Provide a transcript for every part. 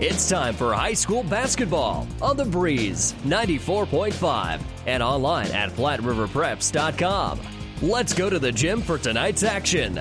It's time for high school basketball on the Breeze 94.5 and online at PlatteRiverPreps.com. Let's go to the gym for tonight's action.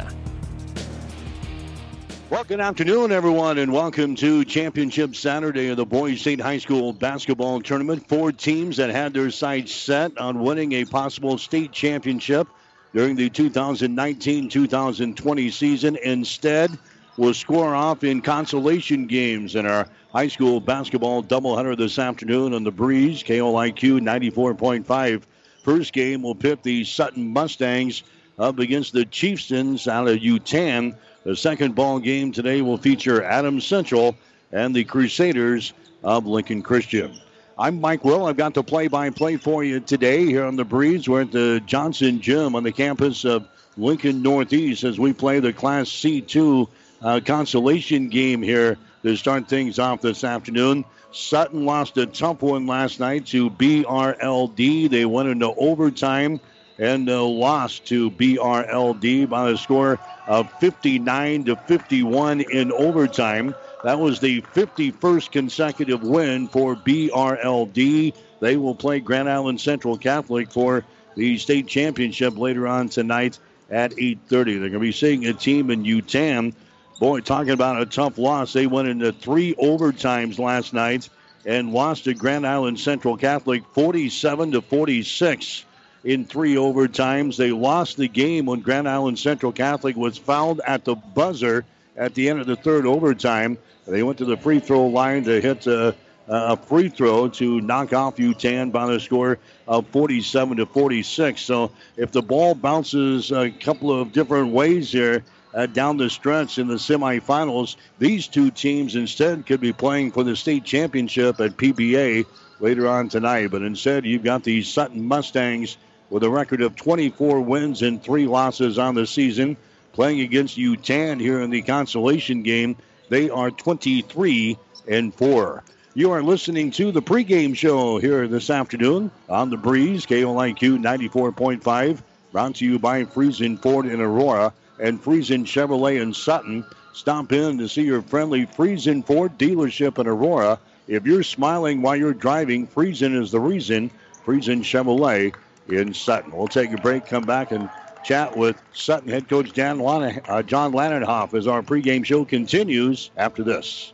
Well, good afternoon, everyone, and welcome to Championship Saturday of the Boys State High School Basketball Tournament. Four teams that had their sights set on winning a possible state championship during the 2019 2020 season. Instead, will score off in consolation games in our high school basketball doubleheader this afternoon on the breeze. KOIQ 94.5. First game will pit the Sutton Mustangs up against the Chieftains out of Yutan. The second ball game today will feature Adams Central and the Crusaders of Lincoln Christian. I'm Mike Will. I've got the play-by-play for you today here on the breeze. We're at the Johnson Gym on the campus of Lincoln Northeast as we play the Class C2 uh, consolation game here to start things off this afternoon. Sutton lost a tough one last night to BRLD. They went into overtime and uh, lost to BRLD by a score of 59 to 51 in overtime. That was the 51st consecutive win for BRLD. They will play Grand Island Central Catholic for the state championship later on tonight at 8:30. They're going to be seeing a team in Yutan Boy, talking about a tough loss. They went into three overtimes last night and lost to Grand Island Central Catholic 47 to 46 in three overtimes. They lost the game when Grand Island Central Catholic was fouled at the buzzer at the end of the third overtime. They went to the free throw line to hit a, a free throw to knock off Yutan by the score of 47 to 46. So if the ball bounces a couple of different ways here, uh, down the stretch in the semifinals. These two teams instead could be playing for the state championship at PBA later on tonight. But instead, you've got the Sutton Mustangs with a record of 24 wins and three losses on the season, playing against Yutan here in the consolation game. They are 23 and 4. You are listening to the pregame show here this afternoon on the breeze, KOIQ 94.5, brought to you by Friesen Ford in Aurora and Friesen Chevrolet in Sutton. Stop in to see your friendly Friesen Ford dealership in Aurora. If you're smiling while you're driving, Friesen is the reason. Friesen Chevrolet in Sutton. We'll take a break, come back and chat with Sutton head coach Dan Lana, uh, John Lannenhoff as our pregame show continues after this.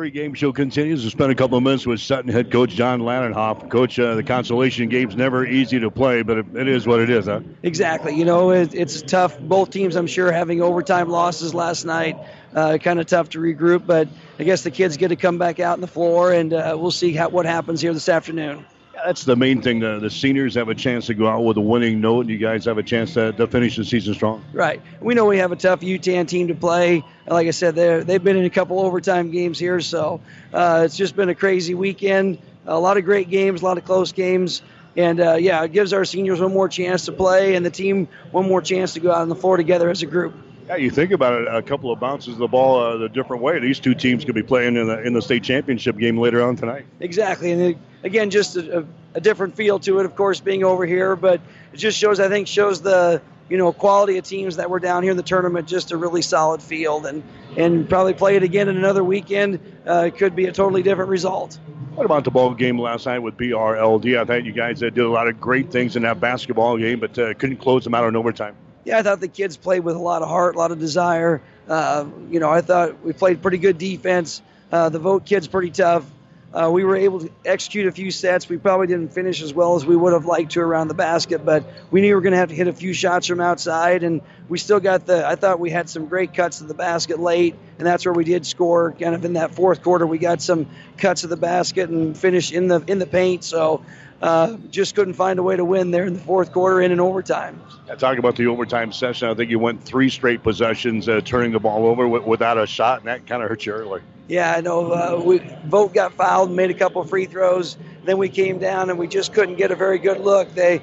pregame show continues. We spent a couple of minutes with Sutton head coach John Lannenhoff. Coach, uh, the consolation game's never easy to play, but it, it is what it is, huh? Exactly. You know, it, it's tough. Both teams, I'm sure, having overtime losses last night. Uh, kind of tough to regroup, but I guess the kids get to come back out on the floor, and uh, we'll see how, what happens here this afternoon that's the main thing. The, the seniors have a chance to go out with a winning note, and you guys have a chance to, to finish the season strong. Right. We know we have a tough Yutan team to play. Like I said, they've been in a couple overtime games here, so uh, it's just been a crazy weekend. A lot of great games, a lot of close games. And uh, yeah, it gives our seniors one more chance to play and the team one more chance to go out on the floor together as a group. Yeah, you think about it, a couple of bounces of the ball uh, the different way. These two teams could be playing in the in the state championship game later on tonight. Exactly, and it, again, just a, a, different feel to it, of course, being over here. But it just shows, I think, shows the you know quality of teams that were down here in the tournament. Just a really solid field, and and probably play it again in another weekend. Uh, it could be a totally different result. What about the ball game last night with BRLD? I thought you guys did a lot of great things in that basketball game, but uh, couldn't close them out in overtime yeah, I thought the kids played with a lot of heart, a lot of desire. Uh, you know, I thought we played pretty good defense. Uh, the Vogt kids pretty tough. Uh, we were able to execute a few sets. We probably didn't finish as well as we would have liked to around the basket, but we knew we were going to have to hit a few shots from outside, and we still got the. I thought we had some great cuts to the basket late, and that's where we did score. Kind of in that fourth quarter, we got some cuts of the basket and finished in the in the paint. So uh, just couldn't find a way to win there in the fourth quarter in an overtime. Yeah, talking about the overtime session, I think you went three straight possessions uh, turning the ball over without a shot, and that kind of hurt you early. Yeah, I know. Uh, we Vogt got fouled, and made a couple free throws. Then we came down, and we just couldn't get a very good look. They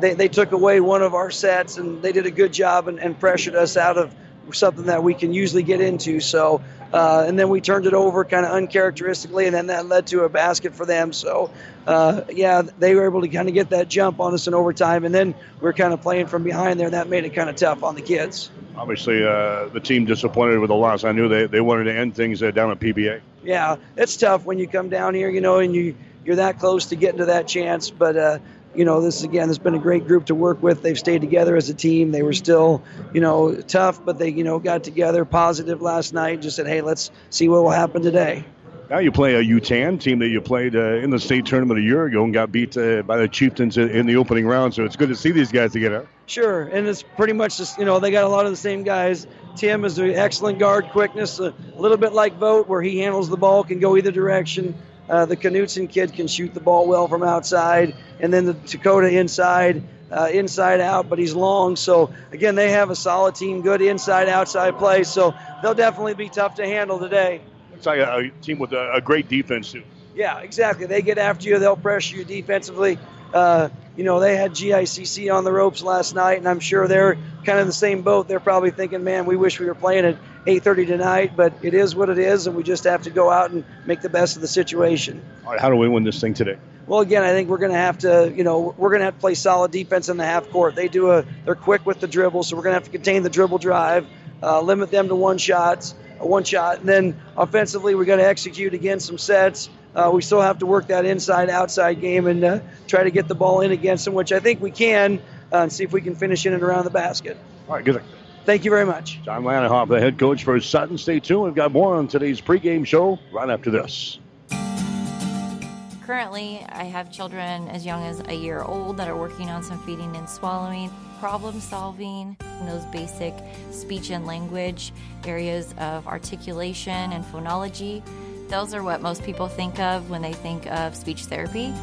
they, they took away one of our sets, and they did a good job and, and pressured us out of something that we can usually get into. So, uh, and then we turned it over kind of uncharacteristically, and then that led to a basket for them. So, uh, yeah, they were able to kind of get that jump on us in overtime, and then we are kind of playing from behind there, and that made it kind of tough on the kids. Obviously, uh, the team disappointed with the loss. I knew they, they wanted to end things uh, down at PBA. Yeah, it's tough when you come down here, you know, and you you're that close to getting to that chance, but uh, you know, this again has been a great group to work with. They've stayed together as a team. They were still, you know, tough, but they, you know, got together positive last night. Just said, hey, let's see what will happen today. Now you play a Yutan team that you played uh, in the state tournament a year ago and got beat uh, by the Chieftains in the opening round. So it's good to see these guys together. Sure, and it's pretty much just you know they got a lot of the same guys. Tim is an excellent guard, quickness, a little bit like Vogt, where he handles the ball, can go either direction. Uh, the Knutson kid can shoot the ball well from outside, and then the Dakota inside, uh, inside out, but he's long. So again, they have a solid team, good inside outside play. So they'll definitely be tough to handle today. It's like a, a team with a, a, great defense too. Yeah, exactly. They get after you, they'll pressure you defensively. Uh, you know, they had GICC on the ropes last night, and I'm sure they're kind of the same boat. They're probably thinking, man, we wish we were playing at 8:30 tonight, but it is what it is, and we just have to go out and make the best of the situation. All right, how do we win this thing today? Well, again, I think we're going to have to, you know, we're going to have to play solid defense in the half court. They do a, they're quick with the dribble, so we're going to have to contain the dribble drive, uh, limit them to one shots, one shot, and then offensively, we're going to execute again some sets. Uh, we still have to work that inside outside game and uh, try to get the ball in against them, which I think we can, uh, and see if we can finish in and around the basket. All right, good. Thank you very much. John Lannenhoff, the head coach for Sutton. Stay tuned. We've got more on today's pregame show right after this. Currently, I have children as young as a year old that are working on some feeding and swallowing, problem solving, those basic speech and language areas of articulation and phonology. Those are what most people think of when they think of speech therapy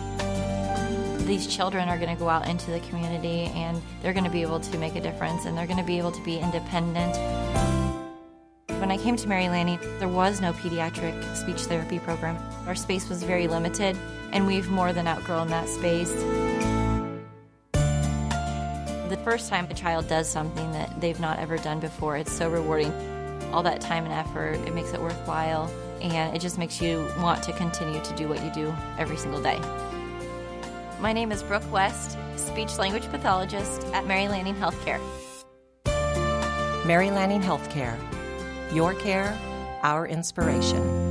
these children are going to go out into the community and they're going to be able to make a difference and they're going to be able to be independent. When I came to Mary Lanning, there was no pediatric speech therapy program. Our space was very limited, and we've more than outgrown that space. The first time a child does something that they've not ever done before, it's so rewarding. All that time and effort, it makes it worthwhile, and it just makes you want to continue to do what you do every single day. My name is Brooke West, speech language pathologist at Mary Lanning Healthcare. Mary Lanning Healthcare. Your care, our inspiration.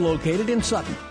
located in Sutton.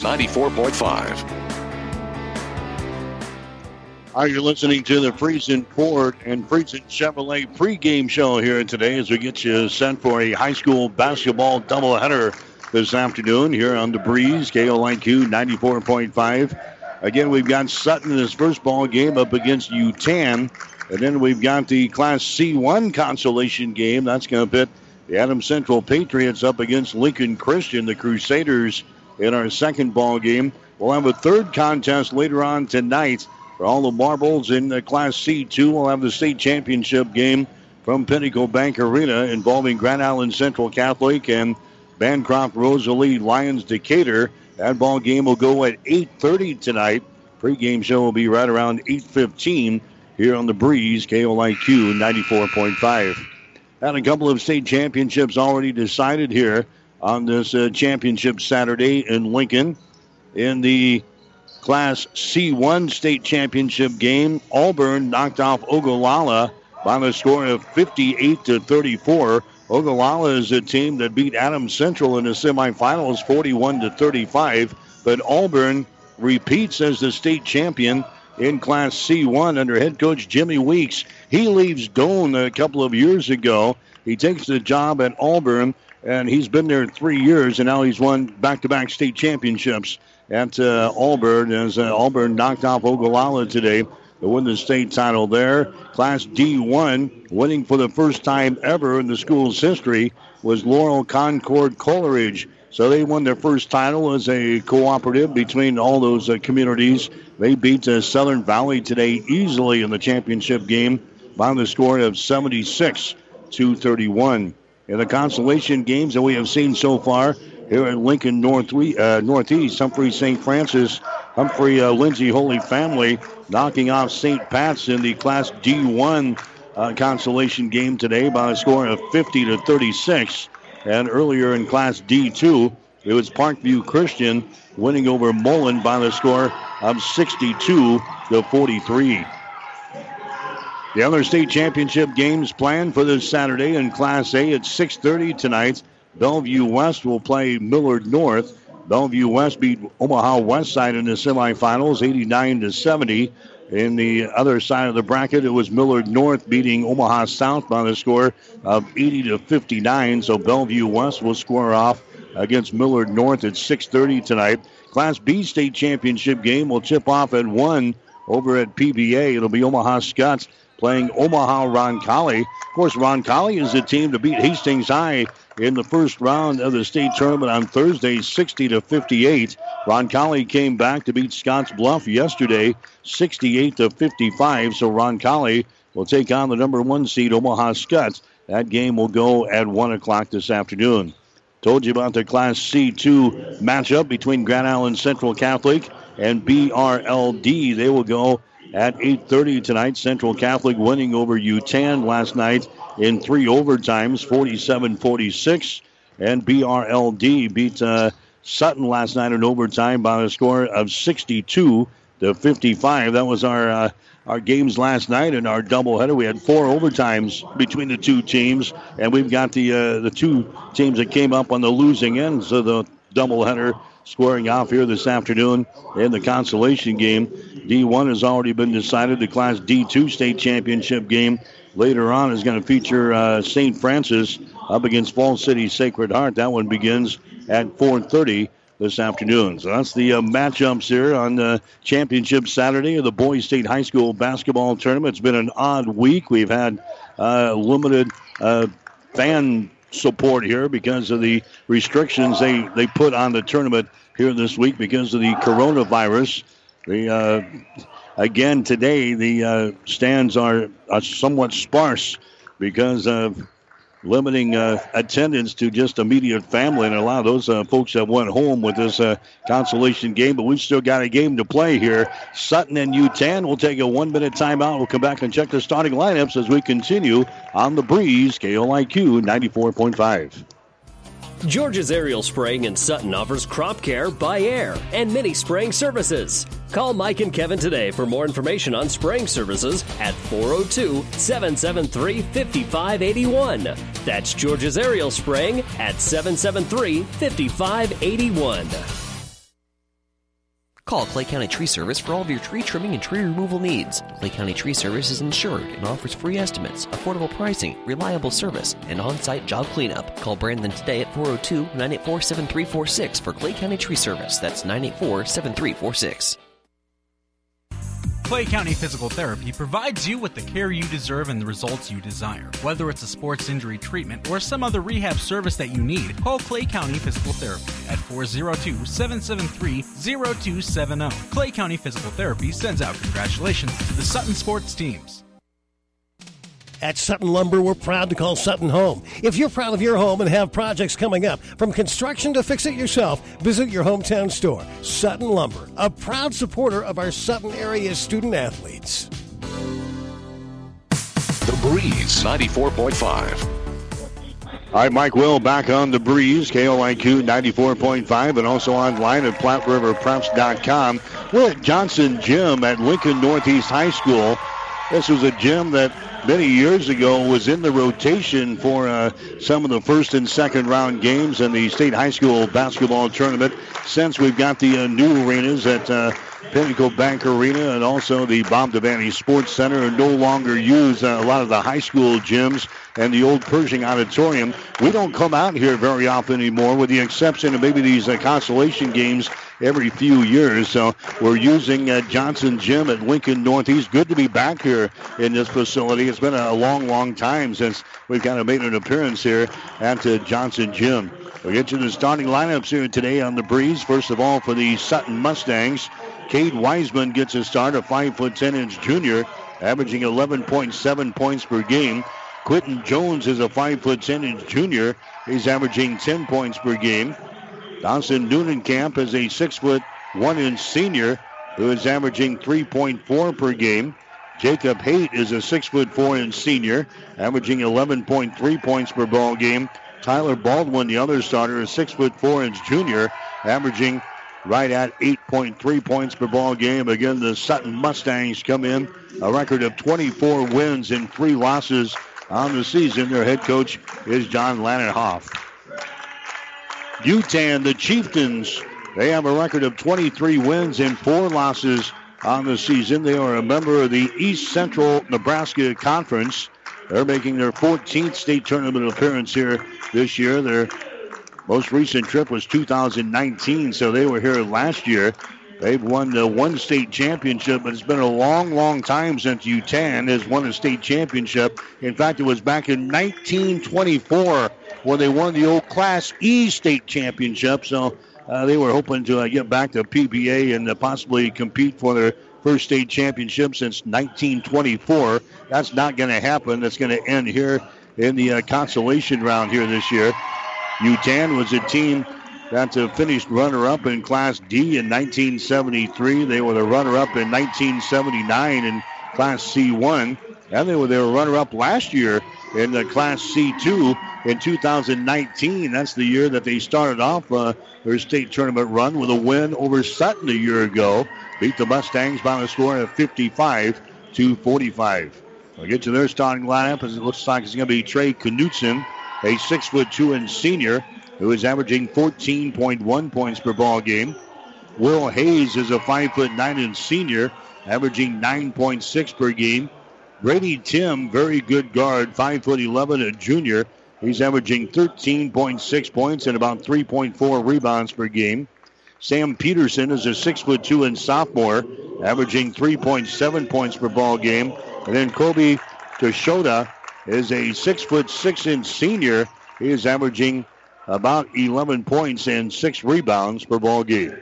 94.5. Are you listening to the Friesen Ford and Friesen Chevrolet pregame show here today as we get you set for a high school basketball doubleheader this afternoon here on the Breeze, KOIQ 94.5. Again, we've got Sutton in his first ball game up against Yutan. And then we've got the Class C1 consolation game. That's going to pit the Adams Central Patriots up against Lincoln Christian. The Crusaders in our second ball game. We'll have a third contest later on tonight For all the marbles in the Class C2, we'll have the state championship game from Pinnacle Bank Arena involving Grand Island Central Catholic and Bancroft Rosalie Lyons Decatur. That ball game will go at 8:30 tonight. Pre-game show will be right around 8:15 here on the Breeze KOIQ 94.5. Had a couple of state championships already decided here on this uh, championship Saturday in Lincoln. In the Class C1 state championship game, Auburn knocked off Ogallala by the score of 58 to 34. Ogallala is a team that beat Adams Central in the semifinals 41 to 35, but Auburn repeats as the state champion in Class C1 under head coach Jimmy Weeks. He leaves Doane a couple of years ago. He takes the job at Auburn, and he's been there three years, and now he's won back-to-back state championships at uh, Auburn as uh, Auburn knocked off Ogallala today to win the state title there. Class D1, winning for the first time ever in the school's history, was Laurel Concord Coleridge. So they won their first title as a cooperative between all those uh, communities. They beat uh, Southern Valley today easily in the championship game by the score of 76 to 31. In the consolation games that we have seen so far here at Lincoln North, uh, Northeast, Humphrey St. Francis, Humphrey uh, Lindsay Holy Family knocking off St. Pat's in the Class D1 uh, consolation game today by a score of 50 to 36. And earlier in Class D2, it was Parkview Christian winning over Mullen by the score of 62 to 43. The other state championship games planned for this Saturday in Class A at 6:30 tonight. Bellevue West will play Millard North. Bellevue West beat Omaha West Side in the semifinals, 89 to 70. In the other side of the bracket, it was Millard North beating Omaha South by the score of 80 to 59. So Bellevue West will square off against Millard North at 6:30 tonight. Class B state championship game will tip off at one over at PBA. It'll be Omaha Skutt playing Omaha Roncalli. Of course, Roncalli is the team to beat Hastings High in the first round of the state tournament on Thursday, 60 to 58. Roncalli came back to beat Scotts Bluff yesterday, 68 to 55. So Roncalli will take on the number one seed Omaha Skutt. That game will go at one o'clock this afternoon. Told you about the Class C2 matchup between Grand Island Central Catholic and BRLD. They will go at 8:30 tonight. Central Catholic winning over Yutan last night in three overtimes, 47-46, and BRLD beat uh, Sutton last night in overtime by a score of 62 to 55. That was our uh, our games last night in our doubleheader. We had four overtimes between the two teams, and we've got the uh, the two teams that came up on the losing ends of the doubleheader squaring off here this afternoon in the consolation game. D1 has already been decided. The Class D2 state championship game later on is going to feature uh, St. Francis up against Falls City Sacred Heart. That one begins at 4:30 this afternoon. So that's the uh, matchups here on the championship Saturday of the Boys State High School basketball tournament. It's been an odd week. We've had uh, limited uh, fan support here because of the restrictions they, they put on the tournament here this week because of the coronavirus. The uh, again today the uh, stands are, are somewhat sparse because of limiting uh, attendance to just immediate family and a lot of those uh, folks that went home with this uh, consolation game. But we've still got a game to play here. Sutton and Yutan will take a one minute timeout. We'll come back and check the starting lineups as we continue on the breeze. KOIQ 94.5. George's Aerial Spraying in Sutton offers crop care by air and many spraying services. Call Mike and Kevin today for more information on spraying services at 402 773 5581. That's George's Aerial Spraying at 773 5581. Call Clay County Tree Service for all of your tree trimming and tree removal needs. Clay County Tree Service is insured and offers free estimates, affordable pricing, reliable service, and on site job cleanup. Call Brandon today at 402 984 7346 for Clay County Tree Service. That's 984 7346. Clay County Physical Therapy provides you with the care you deserve and the results you desire. Whether it's a sports injury treatment or some other rehab service that you need, call Clay County Physical Therapy at 402 773 0270. Clay County Physical Therapy sends out congratulations to the Sutton sports teams. At Sutton Lumber, we're proud to call Sutton home. If you're proud of your home and have projects coming up, from construction to fix it yourself, visit your hometown store. Sutton Lumber, a proud supporter of our Sutton area student athletes. The Breeze 94.5. All right, Mike Will back on the breeze, KOIQ 94.5, and also online at PlatteRiverPreps.com. We're at Johnson Gym at Lincoln Northeast High School. This was a gym that many years ago was in the rotation for uh, some of the first and second round games in the state high school basketball tournament. Since we've got the uh, new arenas at uh, Pinnacle Bank Arena and also the Bob Devaney Sports Center no longer use uh, a lot of the high school gyms and the old Pershing Auditorium. We don't come out here very often anymore, with the exception of maybe these uh, consolation games every few years. So we're using uh, Johnson Gym at Lincoln Northeast. Good to be back here in this facility. It's been a long, long time since we've kind of made an appearance here at uh, Johnson Gym. We'll get to the starting lineups here today on the breeze. First of all, for the Sutton Mustangs, Cade Wiseman gets a start, a 5 foot 10 inch junior, averaging 11.7 points per game. Quentin Jones is a 5 foot 10 inch junior. He's averaging 10 points per game. Dawson Camp is a 6 foot 1 inch senior who is averaging 3.4 per game. Jacob Haight is a 6 foot 4 inch senior, averaging 11.3 points per ball game. Tyler Baldwin, the other starter, is 6 foot 4 inch junior, averaging right at 8.3 points per ball game. Again, the Sutton Mustangs come in a record of 24 wins and three losses on the season. Their head coach is John Lannenhoff. Yutan, the Chieftains, they have a record of 23 wins and four losses on the season. They are a member of the East Central Nebraska Conference. They're making their 14th state tournament appearance here this year. Their most recent trip was 2019, so they were here last year. They've won the one state championship, but it's been a long, long time since Yutan has won a state championship. In fact, it was back in 1924 when they won the old Class E state championship. So uh, they were hoping to uh, get back to PBA and uh, possibly compete for their first state championship since 1924. That's not going to happen. That's going to end here in the uh, consolation round here this year. Yutan was a team that uh, finished runner-up in Class D in 1973. They were the runner-up in 1979 in Class C1, and they were they were runner-up last year in the Class C2 in 2019. That's the year that they started off uh, their state tournament run with a win over Sutton a year ago. Beat the Mustangs by a score of 55 to 45. We'll get to their starting lineup as it looks like it's going to be Trey Knutson, a six foot two and senior who is averaging 14.1 points per ball game. Will Hayes is a five foot nine and senior, averaging 9.6 per game. Brady Tim, very good guard, five foot 11, a junior. He's averaging 13.6 points and about 3.4 rebounds per game. Sam Peterson is a six foot two and sophomore, averaging 3.7 points per ball game. And then Kobe Toshoda is a six foot six inch senior. He is averaging about 11 points and six rebounds per ball game.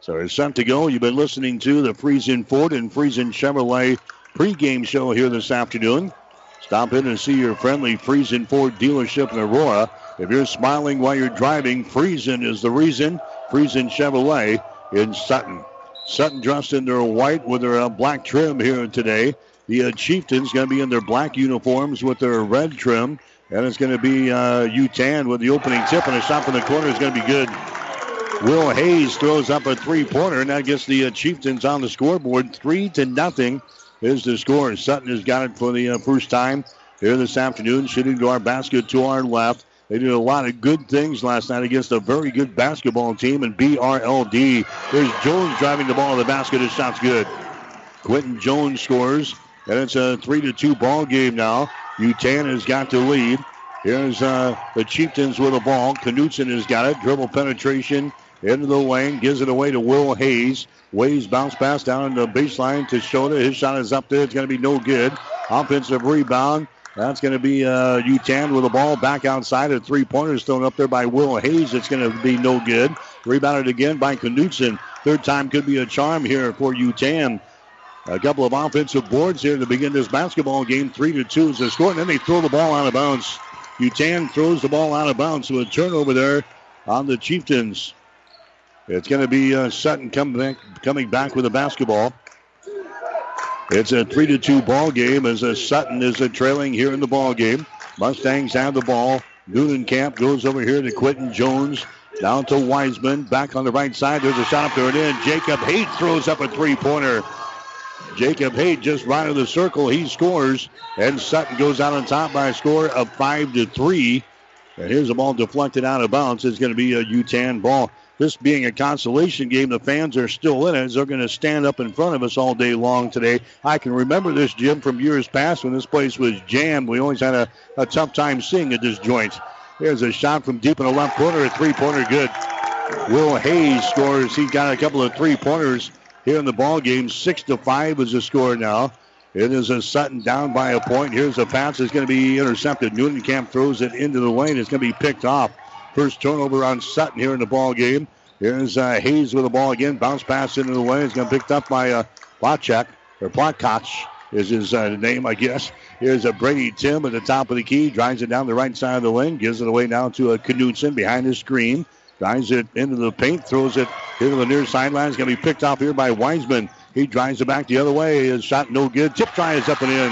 So it's time to go. You've been listening to the Friesen Ford and Friesen Chevrolet pregame show here this afternoon. Stop in and see your friendly Friesen Ford dealership in Aurora. If you're smiling while you're driving, Friesen is the reason. Friesen Chevrolet in Sutton. Sutton dressed in their white with their uh, black trim here today. The uh, Chieftains going to be in their black uniforms with their red trim. And it's going to be uh, Yutan with the opening tip, and a shot from the corner is going to be good. Will Hayes throws up a three-pointer, and that gets the uh, Chieftains on the scoreboard. Three to nothing is the score. Sutton has got it for the uh, first time here this afternoon, shooting to our basket to our left. They did a lot of good things last night against a very good basketball team in BRLD. There's Jones driving the ball to the basket. His shot's good. Quentin Jones scores, and it's a three to two ball game now. Yutan has got the lead. Here's uh, the Chieftains with the ball. Knutson has got it. Dribble penetration into the lane. Gives it away to Will Hayes. Waves bounce pass down the baseline to Shota. His shot is up there. It's going to be no good. Offensive rebound. That's going to be uh, Yutan with the ball back outside. A three pointers thrown up there by Will Hayes. It's going to be no good. Rebounded again by Knutson. Third time could be a charm here for Yutan. A couple of offensive boards here to begin this basketball game. Three to two is the score, and then they throw the ball out of bounds. Yutan throws the ball out of bounds, so a turnover there on the Chieftains. It's going to be uh, Sutton coming back, coming back with the basketball. It's a three to two ball game as uh, Sutton is uh, trailing here in the ball game. Mustangs have the ball. Camp goes over here to Quinton Jones. Down to Wiseman. Back on the right side. There's a shot up there and in. Jacob Haight throws up a three-pointer. Jacob Haight just right of the circle. He scores. And Sutton goes out on top by a score of five to three. And here's the ball deflected out of bounds. It's going to be a Yutan ball. This being a consolation game, the fans are still in it. They're going to stand up in front of us all day long today. I can remember this gym from years past when this place was jammed. We always had a, a tough time seeing at this joint. Here's a shot from deep in the left corner, a three-pointer good. Will Hayes scores. He's got a couple of three-pointers here in the ball game. Six to five is the score now. It is a Sutton down by a point. Here's a pass. It's going to be intercepted. Newton Camp throws it into the lane. It's going to be picked off. First turnover on Sutton here in the ball game. Here's uh, Hayes with the ball again. Bounce pass into the lane. It's going to be picked up by uh, Plotchek, or Plotkoch is his uh, name, I guess. Here's a Brady Tim at the top of the key. Drives it down the right side of the wing. Gives it away now to a uh, Knutson behind the screen. Drives it into the paint. Throws it into the near sideline. It's going to be picked off here by Wiseman. He drives it back the other way. His shot no good. Tip try is up and in.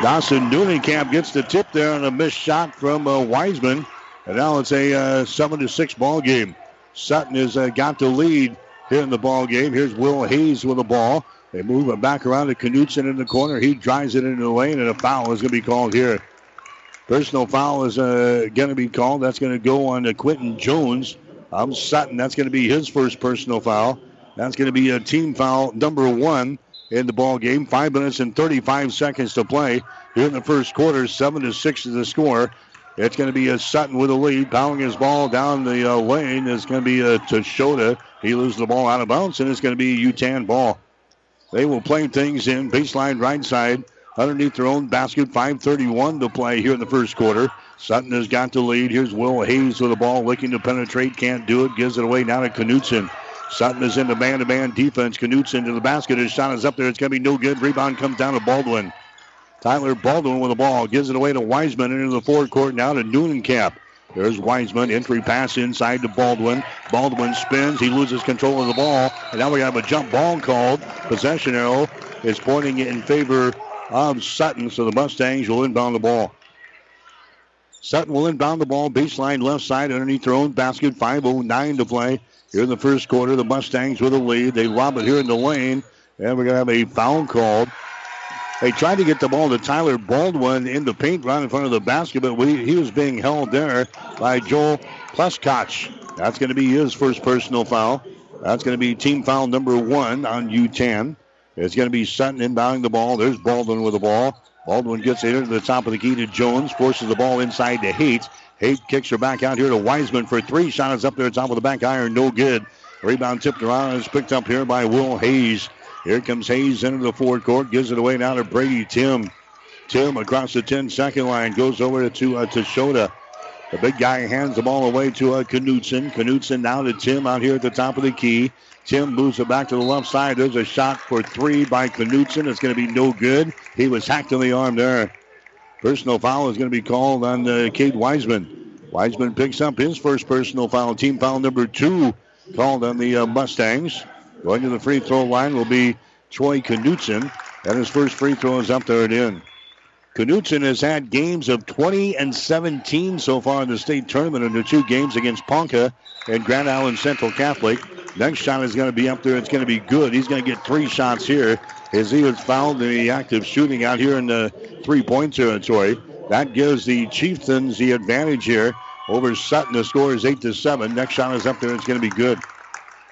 Dawson Camp gets the tip there on a missed shot from uh, Wiseman. And now it's a uh, 7 to 6 ball game. Sutton has uh, got the lead here in the ball game. Here's Will Hayes with the ball. They move it back around to Knutson in the corner. He drives it into the lane, and a foul is going to be called here. Personal foul is uh, going to be called. That's going to go on to Quinton Jones. I'm Sutton. That's going to be his first personal foul. That's going to be a team foul number one in the ball game. Five minutes and 35 seconds to play here in the first quarter. Seven to six is the score. It's going to be a Sutton with a lead, pounding his ball down the uh, lane. It's going to be a Toshoda. He loses the ball out of bounds, and it's going to be a Yutan ball. They will play things in baseline right side underneath their own basket. 5:31 to play here in the first quarter. Sutton has got the lead. Here's Will Hayes with the ball, looking to penetrate, can't do it. Gives it away now to Knutson. Sutton is in the man-to-man defense. Knutson to the basket. His shot is up there. It's going to be no good. Rebound comes down to Baldwin. Tyler Baldwin with the ball. Gives it away to Wiseman into the forward court now to Noonan Camp. There's Wiseman. Entry pass inside to Baldwin. Baldwin spins. He loses control of the ball. And now we have a jump ball called. Possession arrow is pointing in favor of Sutton. So the Mustangs will inbound the ball. Sutton will inbound the ball. Baseline left side underneath their own basket. 5.09 to play here in the first quarter. The Mustangs with a lead. They lob it here in the lane. And we're going to have a foul called they tried to get the ball to Tyler Baldwin in the paint right in front of the basket, but we, he was being held there by Joel Pluskotch. That's going to be his first personal foul. That's going to be team foul number one on Yutan. It's going to be Sutton inbounding the ball. There's Baldwin with the ball. Baldwin gets it into the top of the key to Jones, forces the ball inside to Haight. Haight kicks her back out here to Wiseman for three. Shot is up there, top of the back iron, no good. Rebound tipped around is picked up here by Will Hayes. Here comes Hayes into the forward court, gives it away now to Brady Tim. Tim across the 10 second line goes over to uh, to Shota. The big guy hands the ball away to uh, Knutson. Knutson now to Tim out here at the top of the key. Tim moves it back to the left side. There's a shot for three by Knutson. It's going to be no good. He was hacked in the arm there. Personal foul is going to be called on uh, Cade Wiseman. Wiseman picks up his first personal foul. Team foul number two called on the uh, Mustangs. Going to the free throw line will be Troy Knutson. And his first free throw is up there and in. Knutson has had games of 20 and 17 so far in the state tournament in the two games against Ponca and Grand Island Central Catholic. Next shot is going to be up there. It's going to be good. He's going to get three shots here as he has fouled the active shooting out here in the three-point territory. That gives the Chieftains the advantage here over Sutton. The score is 8 to 7. Next shot is up there. It's going to be good.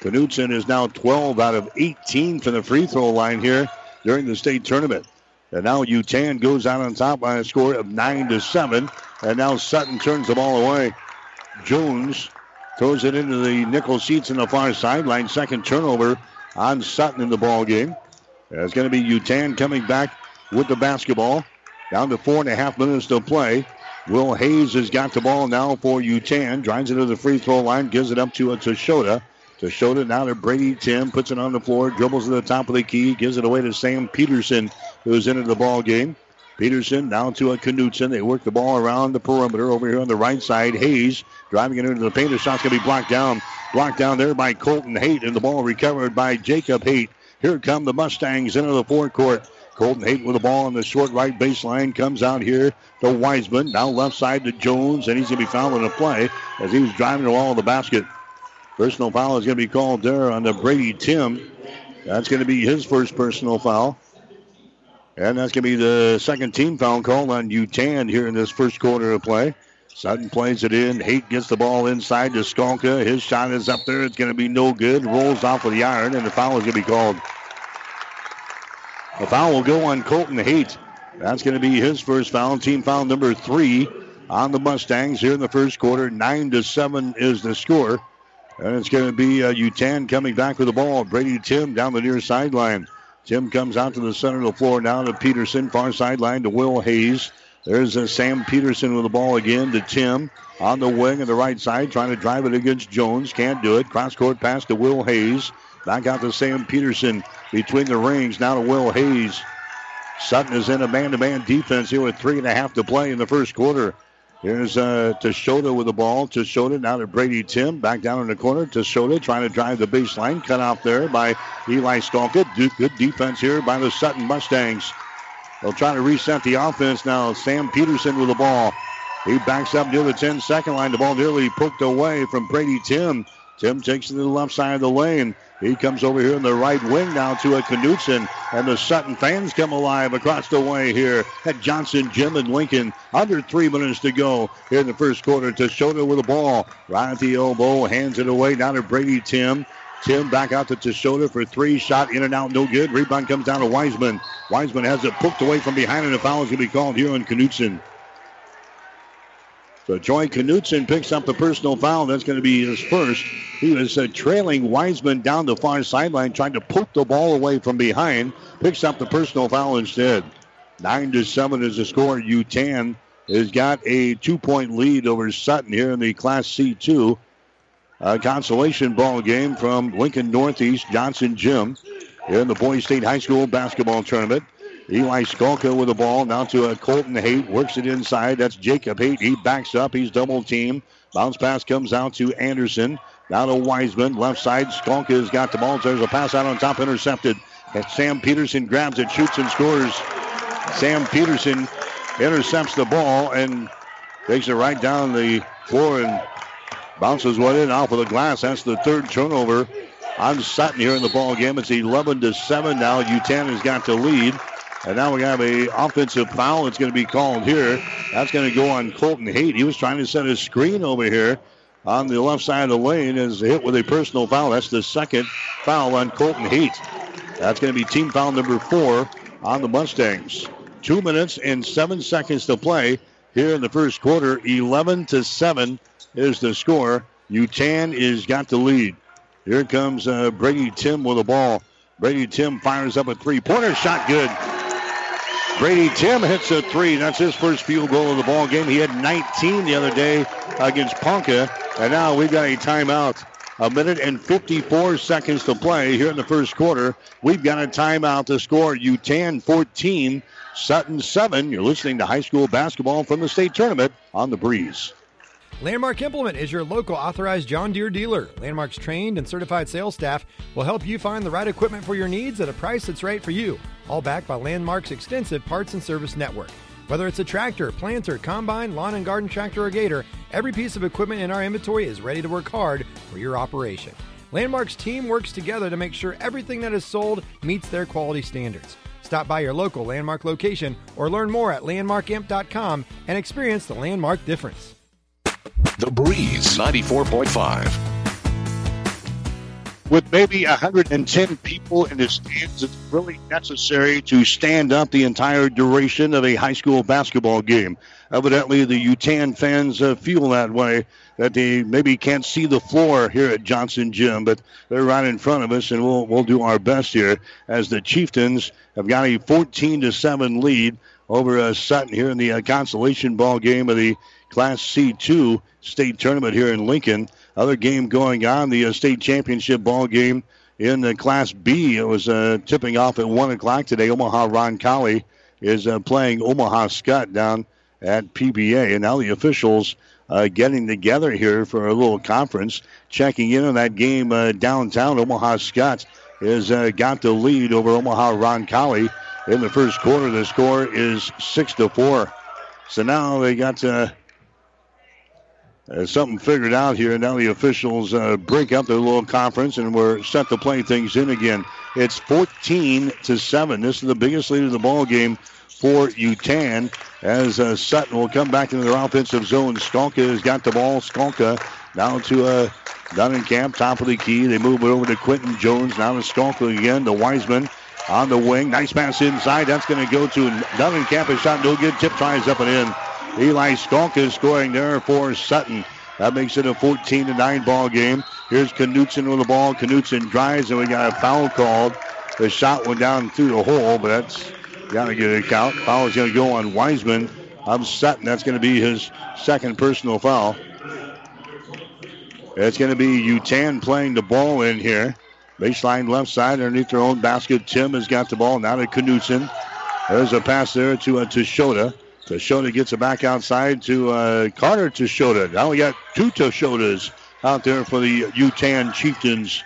Knutson is now 12 out of 18 from the free throw line here during the state tournament. And now Yutan goes out on top by a score of 9 to 7. And now Sutton turns the ball away. Jones Throws it into the nickel seats in the far sideline. Second turnover on Sutton in the ball game. It's going to be Yutan coming back with the basketball. Down to four and a half minutes to play. Will Hayes has got the ball now for Yutan. Drives it to the free throw line. Gives it up to a Toshota. Toshota now to Brady Tim. Puts it on the floor. Dribbles to the top of the key. Gives it away to Sam Peterson, who's into the ball game. Peterson down to a Knutson. They work the ball around the perimeter over here on the right side. Hayes driving it into the paint. The shot's going to be blocked down. Blocked down there by Colton Haight, and the ball recovered by Jacob Haight. Here come the Mustangs into the forecourt. Colton Haight with the ball on the short right baseline comes out here to Wiseman. Now left side to Jones, and he's going to be fouling a play as he was driving the ball in the basket. Personal foul is going to be called there on the Brady Tim. That's going to be his first personal foul. And that's going to be the second team foul call on Yutan here in this first quarter of play. Sutton plays it in. Haight gets the ball inside to Skalka. His shot is up there. It's going to be no good. Rolls off of the iron, and the foul is going to be called. The foul will go on Colton Haight. That's going to be his first foul. Team foul number three on the Mustangs here in the first quarter. Nine to seven is the score. And it's going to be uh, Yutan coming back with the ball. Brady Tim down the near sideline. Tim comes out to the center of the floor now to Peterson. Far sideline to Will Hayes. There's uh, Sam Peterson with the ball again to Tim on the wing on the right side, trying to drive it against Jones. Can't do it. Cross court pass to Will Hayes. Back out to Sam Peterson between the rings. Now to Will Hayes. Sutton is in a man-to-man defense here with three and a half to play in the first quarter. Here's uh, Toshota with the ball. Toshota now to Brady Tim. Back down in the corner. Toshota trying to drive the baseline. Cut off there by Eli Skalka. Good defense here by the Sutton Mustangs. They'll try to reset the offense now. Sam Peterson with the ball. He backs up near the 10 second line. The ball nearly poked away from Brady Tim. Tim takes it to the left side of the lane. He comes over here in the right wing now to a Knutson. And the Sutton fans come alive across the way here at Johnson Gym and Lincoln. Under three minutes to go here in the first quarter. Toshota with the ball. Right at the elbow. Hands it away down to Brady Tim. Tim back out to Toshota for three. Shot in and out, no good. Rebound comes down to Wiseman. Wiseman has it poked away from behind, and a foul is going to be called here on Knutson. So Joy Knutson picks up the personal foul. That's going to be his first. He was uh, trailing Wiseman down the far sideline, trying to poke the ball away from behind. Picks up the personal foul instead. Nine to seven is the score. Yutan has got a two-point lead over Sutton here in the Class C2 uh, consolation ball game from Lincoln Northeast Johnson Gym here in the Boys State High School basketball tournament. Eli Skalka with the ball now to a Colton Haight. Works it inside. That's Jacob Haight. He backs up. He's double team. Bounce pass comes out to Anderson. Now to Wiseman. Left side. Skalka has got the ball. There's a pass out on top intercepted. And Sam Peterson grabs it, shoots and scores. Sam Peterson intercepts the ball and takes it right down the floor and bounces one in off of the glass. That's the third turnover on Sutton here in the ball game. It's 11 to 7 now. Yutan has got the lead. And now we have a offensive foul that's going to be called here. That's going to go on Colton Haight. He was trying to set a screen over here on the left side of the lane as hit with a personal foul. That's the second foul on Colton Haight. That's going to be team foul number four on the Mustangs. Two minutes and seven seconds to play here in the first quarter. 11 to 7 is the score. Yutan is got the lead. Here comes uh, Brady Tim with the ball. Brady Tim fires up a three-pointer shot. Good. Brady Tim hits a three. That's his first field goal of the ball game. He had 19 the other day against Ponca, and now we've got a timeout. A minute and 54 seconds to play here in the first quarter. We've got a timeout to score. Yutan 14, Sutton 7. You're listening to high school basketball from the state tournament on the breeze. Landmark Implement is your local authorized John Deere dealer. Landmark's trained and certified sales staff will help you find the right equipment for your needs at a price that's right for you, all backed by Landmark's extensive parts and service network. Whether it's a tractor, planter, combine, lawn and garden tractor, or gator, every piece of equipment in our inventory is ready to work hard for your operation. Landmark's team works together to make sure everything that is sold meets their quality standards. Stop by your local Landmark location or learn more at landmarkimp.com and experience the Landmark difference. The Breeze 94.5. with maybe 110 people in the stands, it's really necessary to stand up the entire duration of a high school basketball game. Evidently, the Yutan fans uh, feel that way, that they maybe can't see the floor here at Johnson Gym, but they're right in front of us, and we'll, we'll do our best here as the Chieftains have got a 14 to 7 lead over uh, Sutton here in the uh, consolation ball game of the Class C2 state tournament here in Lincoln. Other game going on, the uh, state championship ball game in the Class B. It was uh, tipping off at 1 o'clock today. Omaha Roncalli is uh, playing Omaha Skutt down at PBA. And now the officials uh, getting together here for a little conference, checking in on that game uh, downtown. Omaha Skutt has uh, got the lead over Omaha Roncalli in the first quarter. The score is 6 to 4. So now they got to something figured out here. Now the officials uh, break up their little conference and we're set to play things in again. It's 14 to 7. This is the biggest lead of the ball game for Yutan as uh, Sutton will come back into their offensive zone. Skalka has got the ball. Skalka down to uh, Dunnenkamp, top of the key. They move it over to Quentin Jones. Now to Skalka again. The Wiseman on the wing. Nice pass inside. That's going to go to Dunnenkamp. A shot no good. Tip tries up and in. Eli Skalka scoring there for Sutton. That makes it a 14 to 9 ball game. Here's Knutson with the ball. Knutson drives, and we got a foul called. The shot went down through the hole, but that's got to get a count. Foul is going to go on Wiseman of Sutton. That's going to be his second personal foul. It's going to be Yutan playing the ball in here. Baseline left side underneath their own basket. Tim has got the ball now to Knutson. There's a pass there to uh, to Shota. Toshota gets it back outside to uh, Carter Toshota. Now we got two Toshotas out there for the Yutan Chieftains.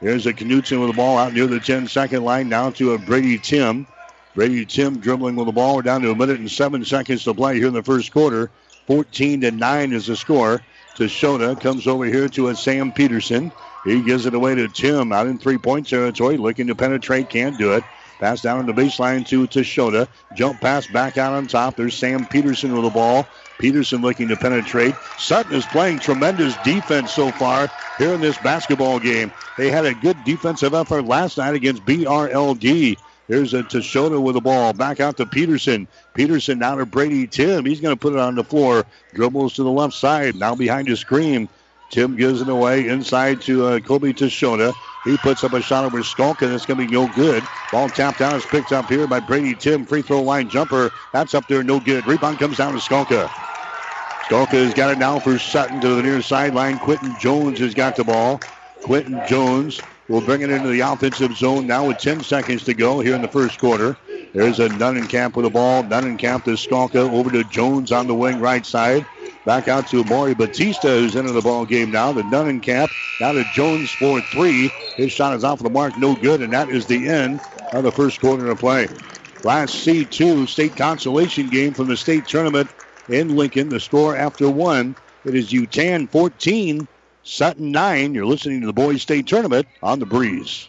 There's a Knutson with the ball out near the 10 second line. Now to a Brady Tim. Brady Tim dribbling with the ball. We're down to a minute and seven seconds to play here in the first quarter. 14 to 9 is the score. Toshota comes over here to a Sam Peterson. He gives it away to Tim out in three point territory, looking to penetrate, can't do it. Pass down the baseline to Toshota. Jump pass back out on top. There's Sam Peterson with the ball. Peterson looking to penetrate. Sutton is playing tremendous defense so far here in this basketball game. They had a good defensive effort last night against BRLD. Here's a Toshota with the ball. Back out to Peterson. Peterson now to Brady Tim. He's going to put it on the floor. Dribbles to the left side. Now behind his screen. Tim gives it away inside to uh, Kobe Toshota. He puts up a shot over Skalka, and it's going to be no good. Ball tapped down is picked up here by Brady Tim. Free throw line jumper. That's up there, no good. Rebound comes down to Skalka. Skalka has got it now for Sutton to the near sideline. Quinton Jones has got the ball. Quinton Jones will bring it into the offensive zone now with 10 seconds to go here in the first quarter. There's a Dunnenkamp with the ball. Dunnenkamp to Skalka over to Jones on the wing right side. Back out to Maury Batista, who's into the ball game now. The Dunnenkamp now to Jones for three. His shot is off the mark, no good, and that is the end of the first quarter of play. Class C2 state consolation game from the state tournament in Lincoln. The score after one, it is Yutan 14, Sutton 9. You're listening to the boys state tournament on the breeze.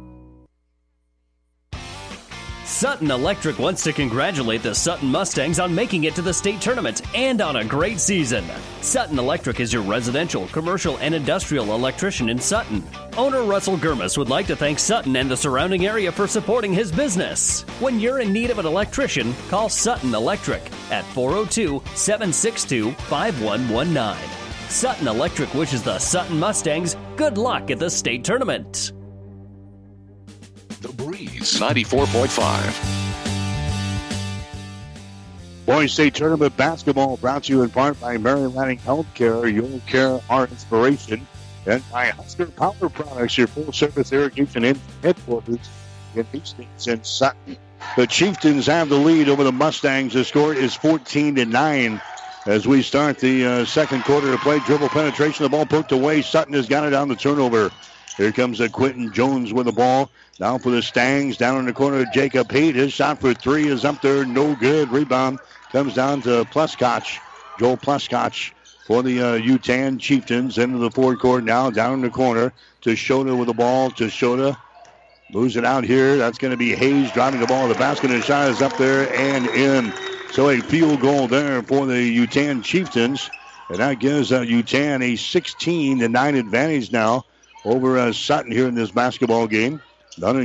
Sutton Electric wants to congratulate the Sutton Mustangs on making it to the state tournament and on a great season. Sutton Electric is your residential, commercial, and industrial electrician in Sutton. Owner Russell Gurmis would like to thank Sutton and the surrounding area for supporting his business. When you're in need of an electrician, call Sutton Electric at 402 762 5119. Sutton Electric wishes the Sutton Mustangs good luck at the state tournament. Breeze 94.5. Boys State Tournament basketball brought to you in part by Mary Lanning Healthcare, your care, our inspiration, and by Husker Power Products, your full service irrigation headquarters in Hastings and Sutton. The Chieftains have the lead over the Mustangs. The score is 14 to 9. As we start the uh, second quarter of play, dribble penetration, the ball poked away. Sutton has got it on the turnover. Here comes a Quinton Jones with the ball. Now for the Stangs. Down in the corner, Jacob Haight. His shot for three is up there. No good. Rebound comes down to Pluskotch. Joel Pluskotch for the uh, Yutan Chieftains into the forecourt now. Down in the corner to Shota with the ball. To Shota. Moves it out here. That's going to be Hayes driving the ball the basket. And shot is up there and in. So a field goal there for the Yutan Chieftains. And that gives uh, Yutan a 16 to 9 advantage now over uh, Sutton here in this basketball game.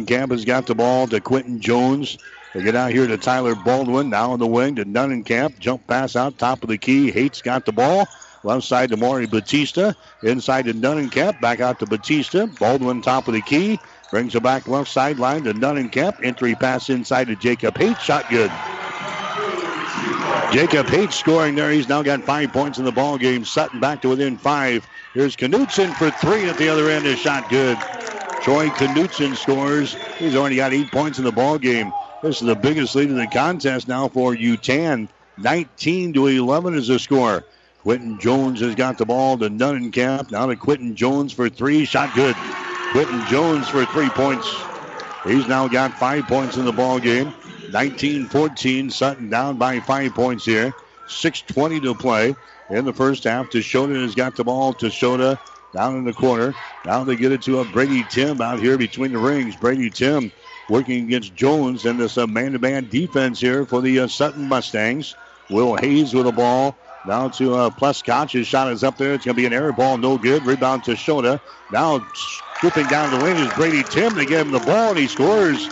Camp has got the ball to Quinton Jones. They get out here to Tyler Baldwin. Now on the wing to Camp. Jump pass out top of the key. Haight's got the ball. Left side to Maury Batista. Inside to Camp. Back out to Batista. Baldwin top of the key. Brings it back left sideline to Camp. Entry pass inside to Jacob Haight. Shot good. Jacob Haight scoring there. He's now got five points in the ball game. Sutton back to within five. Here's Knutson for three at the other end. His shot good. Troy Knutson scores. He's already got eight points in the ball game. This is the biggest lead in the contest now for Yutan. 19 to 11 is the score. Quinton Jones has got the ball to Nunnencamp. Now to Quinton Jones for three. Shot good. Quinton Jones for three points. He's now got five points in the ball game. 19-14. Sutton down by five points here. 6.20 to play in the first half. Teshota has got the ball. Teshota down in the corner. Now they get it to a Brady Tim out here between the rings. Brady Tim working against Jones in this uh, man-to-man defense here for the uh, Sutton Mustangs. Will Hayes with the ball. Now to uh, Pluskotch. His shot is up there. It's going to be an air ball. No good. Rebound to Shota. Now scooping down the lane is Brady Tim. They give him the ball and he scores.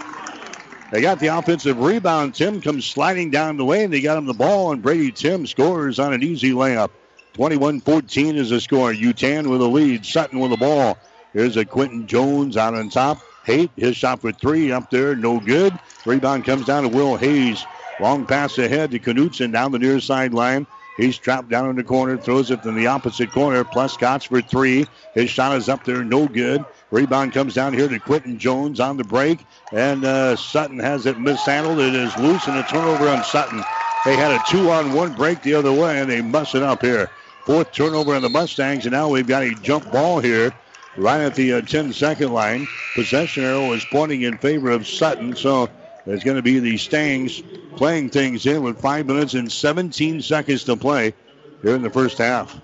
They got the offensive rebound. Tim comes sliding down the lane. They got him the ball, and Brady Tim scores on an easy layup. 21-14 is the score. Yutan with the lead. Sutton with the ball. Here's a Quinton Jones out on top. Haight, his shot for three up there, no good. Rebound comes down to Will Hayes. Long pass ahead to Knutson down the near sideline. He's trapped down in the corner, throws it in the opposite corner. Pluskotch for three. His shot is up there, no good. Rebound comes down here to Quinton Jones on the break, and uh, Sutton has it mishandled. It is loose and a turnover on Sutton. They had a two-on-one break the other way, and they mess it up here. Fourth turnover on the Mustangs, and now we've got a jump ball here right at the 10-second uh, line. Possession arrow is pointing in favor of Sutton, so there's going to be the Stangs playing things in with 5 minutes and 17 seconds to play here in the first half.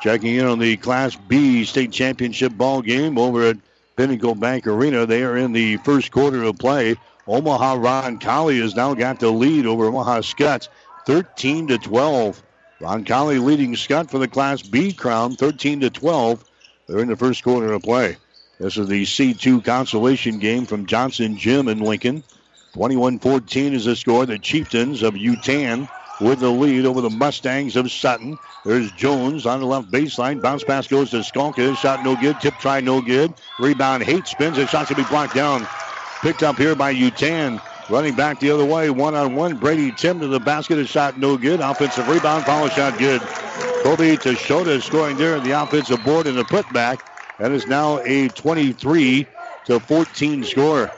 Checking in on the Class B state championship ball game over at Pinnacle Bank Arena. They are in the first quarter of play. Omaha Roncalli has now got the lead over Omaha Skutt, 13 to 12. Roncalli leading Skutt for the Class B crown, 13 to 12. They're in the first quarter of play. This is the C2 consolation game from Johnson Gym in Lincoln. 21-14 is the score. The Chieftains of Yutan with the lead over the Mustangs of Sutton. There's Jones on the left baseline. Bounce pass goes to Skalka. Shot no good. Tip try no good. Rebound Haight spins. The shot should be blocked down. Picked up here by Yutan. Running back the other way, one on one. Brady Tim to the basket. A shot no good. Offensive rebound. Follow shot good. Kobe Teshota scoring there in the offensive board in the putback. That is now a 23 to 14 score.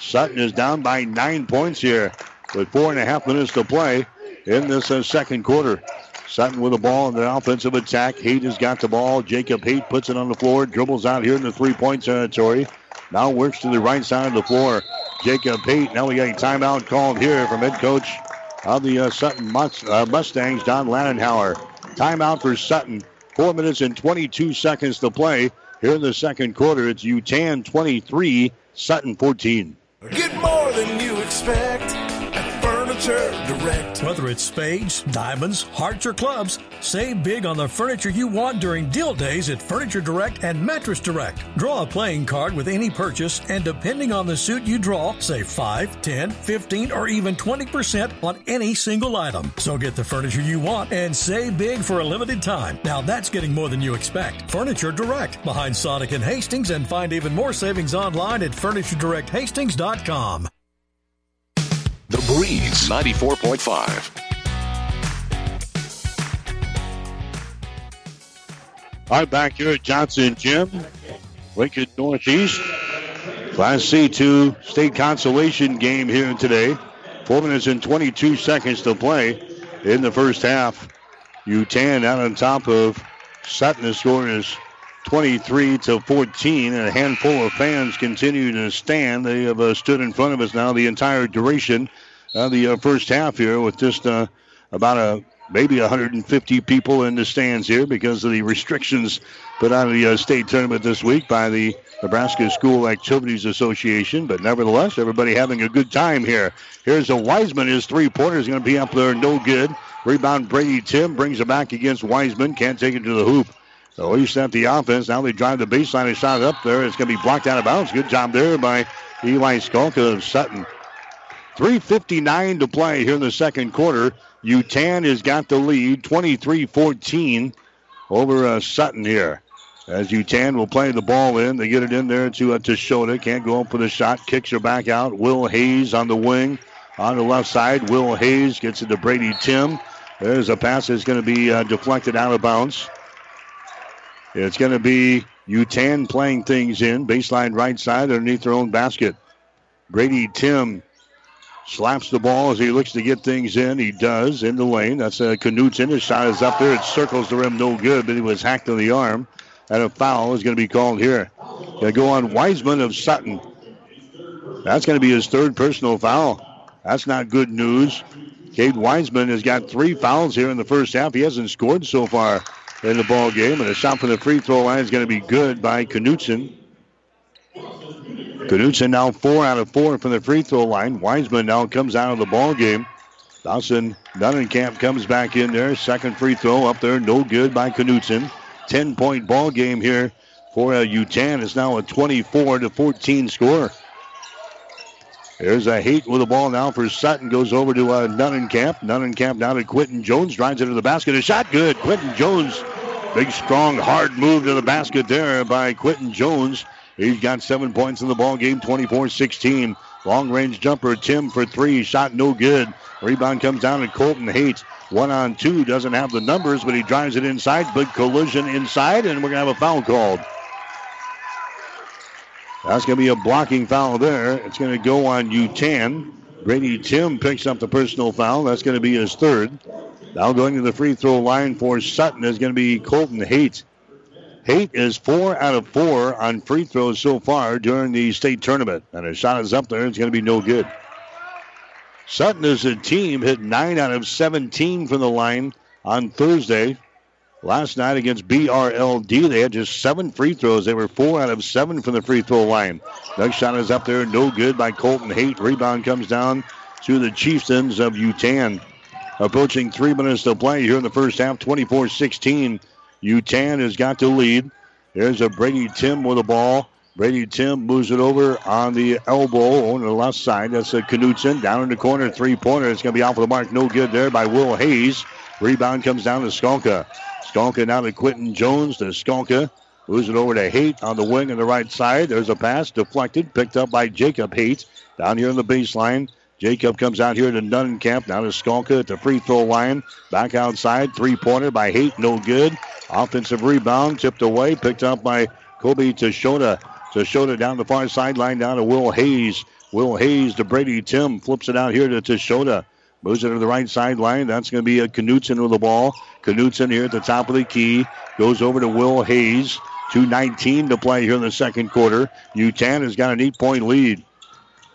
Sutton is down by nine points here with four and a half minutes to play in this uh, second quarter. Sutton with the ball in the offensive attack. Haight has got the ball. Jacob Haight puts it on the floor, dribbles out here in the three-point territory. Now works to the right side of the floor. Jacob Haight. Now we got a timeout called here from head coach of the uh, Sutton uh, Mustangs, Don Lannenhoff. Timeout for Sutton. Four minutes and 22 seconds to play here in the second quarter. It's Yutan 23, Sutton 14. Get more than you expect Furniture Direct. Whether it's spades, diamonds, hearts, or clubs, save big on the furniture you want during deal days at Furniture Direct and Mattress Direct. Draw a playing card with any purchase, and depending on the suit you draw, save 5, 10, 15, or even 20% on any single item. So get the furniture you want and save big for a limited time. Now that's getting more than you expect. Furniture Direct, behind Sonic and Hastings, and find even more savings online at FurnitureDirectHastings.com. The Breeze 94.5. I'm back here at Johnson Gym, Lincoln Northeast. Class C2 state consolation game here today. Four minutes and 22 seconds to play in the first half. Yutan out on top of Sutton. The score is 23 to 14, and a handful of fans continue to stand. They have uh, stood in front of us now the entire duration of the uh, first half here, with just uh, about a maybe 150 people in the stands here because of the restrictions put on the uh, state tournament this week by the Nebraska School Activities Association. But nevertheless, everybody having a good time here. Here's a Wiseman. His three pointer is going to be up there, no good. Rebound Brady Tim brings it back against Wiseman. Can't take it to the hoop. So he sent the offense. Now they drive the baseline. A shot up there. It's going to be blocked out of bounds. Good job there by Eli Skalka of Sutton. 3.59 to play here in the second quarter. Yutan has got the lead, 23-14 over uh, Sutton here. As Yutan will play the ball in. They get it in there to uh, Teshota. Can't go up for the shot. Kicks her back out. Will Hayes on the wing. On the left side, Will Hayes gets it to Brady Tim. There's a pass that's going to be uh, deflected out of bounds. It's going to be Yutan playing things in. Baseline right side underneath their own basket. Brady Tim slaps the ball as he looks to get things in. He does in the lane. That's uh, Knutson. His shot is up there. It circles the rim, no good, but he was hacked in the arm. And a foul is going to be called here. To go on Wiseman of Sutton. That's going to be his third personal foul. That's not good news. Cade Wiseman has got three fouls here in the first half. He hasn't scored so far in the ball game, and a shot from the free throw line is going to be good by Knutson. Knutson now four out of four from the free throw line. Wiseman now comes out of the ball game. Dawson Dunnenkamp comes back in there. Second free throw up there, no good by Knutson. 10 point ball game here for uh, Yutan. It's now a 24 to 14 score. There's a Haight with the ball now for Sutton. Goes over to uh, Dunnenkamp. Nunnenkamp down to Quinton Jones. Drives into the basket. A shot good. Quinton Jones. Big, strong, hard move to the basket there by Quinton Jones. He's got seven points in the ball game, 24-16. Long range jumper, Tim for three. Shot no good. Rebound comes down to Colton Haight. One on two. Doesn't have the numbers, but he drives it inside. Big collision inside, and we're going to have a foul called. That's going to be a blocking foul there. It's going to go on Yutan. Brady Tim picks up the personal foul. That's going to be his third. Now going to the free throw line for Sutton is going to be Colton Haight. Haight is four out of four on free throws so far during the state tournament. And his shot is up there. It's going to be no good. Sutton as a team hit nine out of 17 from the line on Thursday. Last night against BRLD, they had just seven free throws. They were four out of seven from the free throw line. Next shot is up there, no good by Colton Haight. Rebound comes down to the Chieftains of Yutan. Approaching three minutes to play here in the first half, 24 16. Yutan has got to lead. There's a Brady Tim with the ball. Brady Tim moves it over on the elbow on the left side. That's a Knutson down in the corner, three pointer. It's going to be off of the mark. No good there by Will Hayes. Rebound comes down to Skalka. Skalka now to Quinton Jones to Skalka. Moves it over to Haight on the wing on the right side. There's a pass deflected, picked up by Jacob Haight down here on the baseline. Jacob comes out here to Dunnenkamp. Now to Skalka at the free throw line. Back outside. Three pointer by Haight. No good. Offensive rebound tipped away. Picked up by Kobe Teshota. Teshota down the far sideline down to Will Hayes. Will Hayes to Brady Tim. Flips it out here to Teshota. Moves it to the right sideline. That's going to be a Knutson with the ball. Knutson here at the top of the key. Goes over to Will Hayes. 2.19 to play here in the second quarter. Yutan has got an eight point lead.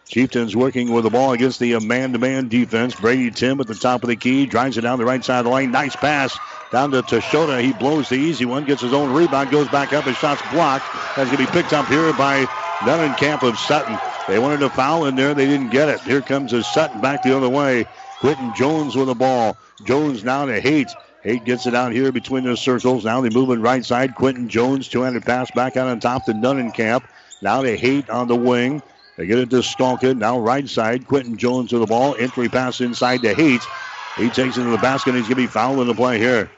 Chieftains working with the ball against the man to man defense. Brady Tim at the top of the key. Drives it down the right side of the lane. Nice pass down to Teshota. He blows the easy one. Gets his own rebound. Goes back up. His shot's blocked. That's going to be picked up here by Camp of Sutton. They wanted a foul in there. They didn't get it. Here comes a Sutton back the other way. Quinton Jones with the ball. Jones now to Haight. Haight gets it out here between the circles. Now they move it right side. Quinton Jones, 200 pass back out on top to Camp. Now they Haight on the wing. They get it to Skalka. Now right side. Quinton Jones with the ball. Entry pass inside to Haight. He takes it to the basket. He's going to be fouled in the play here.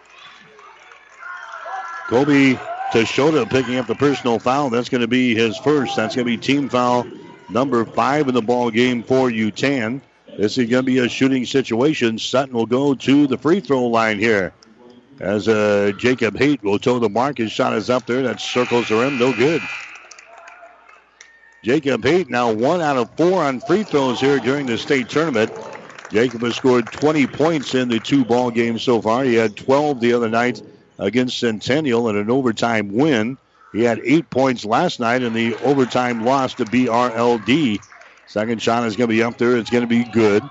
Kobe Teshota picking up the personal foul. That's going to be his first. That's going to be team foul number five in the ball game for Yutan. This is going to be a shooting situation. Sutton will go to the free throw line here. As uh, Jacob Haight will toe the mark. His shot is up there. That circles the rim. No good. Jacob Haight now one out of four on free throws here during the state tournament. Jacob has scored 20 points in the two ball games so far. He had 12 the other night against Centennial in an overtime win. He had eight points last night in the overtime loss to BRLD. Second shot is going to be up there. It's going to be good.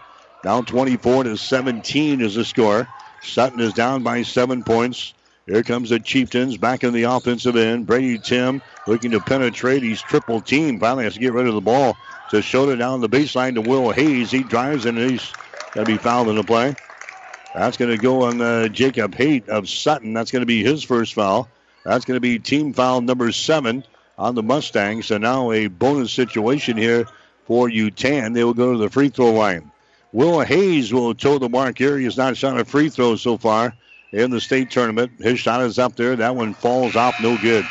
Down 24 to 17 is the score. Sutton is down by seven points. Here comes the Chieftains back in the offensive end. Brady Tim looking to penetrate. He's triple team. Finally has to get rid of the ball to show it down the baseline to Will Hayes. He drives and he's going to be fouled in the play. That's going to go on uh, Jacob Haight of Sutton. That's going to be his first foul. That's going to be team foul number seven on the Mustangs. So now a bonus situation here for Yutan. They will go to the free throw line. Will Hayes will toe the mark here. He has not shot a free throw so far in the state tournament. His shot is up there. That one falls off, no good.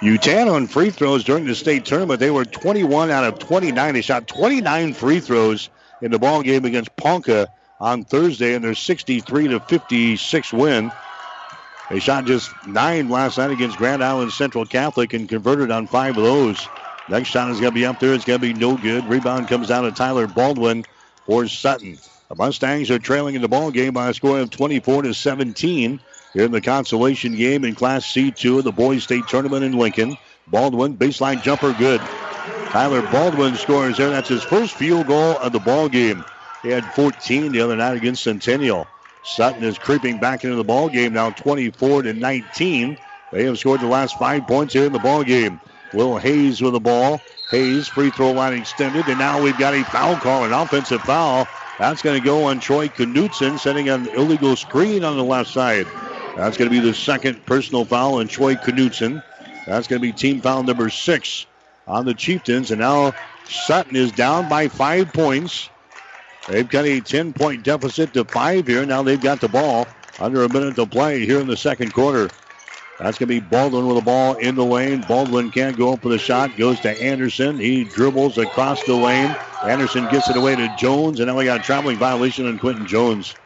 Yutan on free throws during the state tournament. They were 21 out of 29. They shot 29 free throws in the ball game against Ponca on Thursday in their 63 to 56 win. They shot just nine last night against Grand Island Central Catholic and converted on five of those. Next shot is going to be up there. It's going to be no good. Rebound comes down to Tyler Baldwin for Sutton. The Mustangs are trailing in the ball game by a score of 24 to 17 here in the consolation game in Class C2 of the Boys State Tournament in Lincoln. Baldwin baseline jumper good. Tyler Baldwin scores there. That's his first field goal of the ball game. He had 14 the other night against Centennial. Sutton is creeping back into the ball game now, 24 to 19. They have scored the last five points here in the ball game. Will Hayes with the ball. Hayes free throw line extended, and now we've got a foul call, an offensive foul. That's going to go on Troy Knutson, setting an illegal screen on the left side. That's going to be the second personal foul on Troy Knutson. That's going to be team foul number six on the Chieftains, and now Sutton is down by five points. They've got a 10 point deficit to five here. Now they've got the ball under a minute to play here in the second quarter. That's going to be Baldwin with the ball in the lane. Baldwin can't go up for the shot. Goes to Anderson. He dribbles across the lane. Anderson gets it away to Jones. And now we got a traveling violation on Quentin Jones.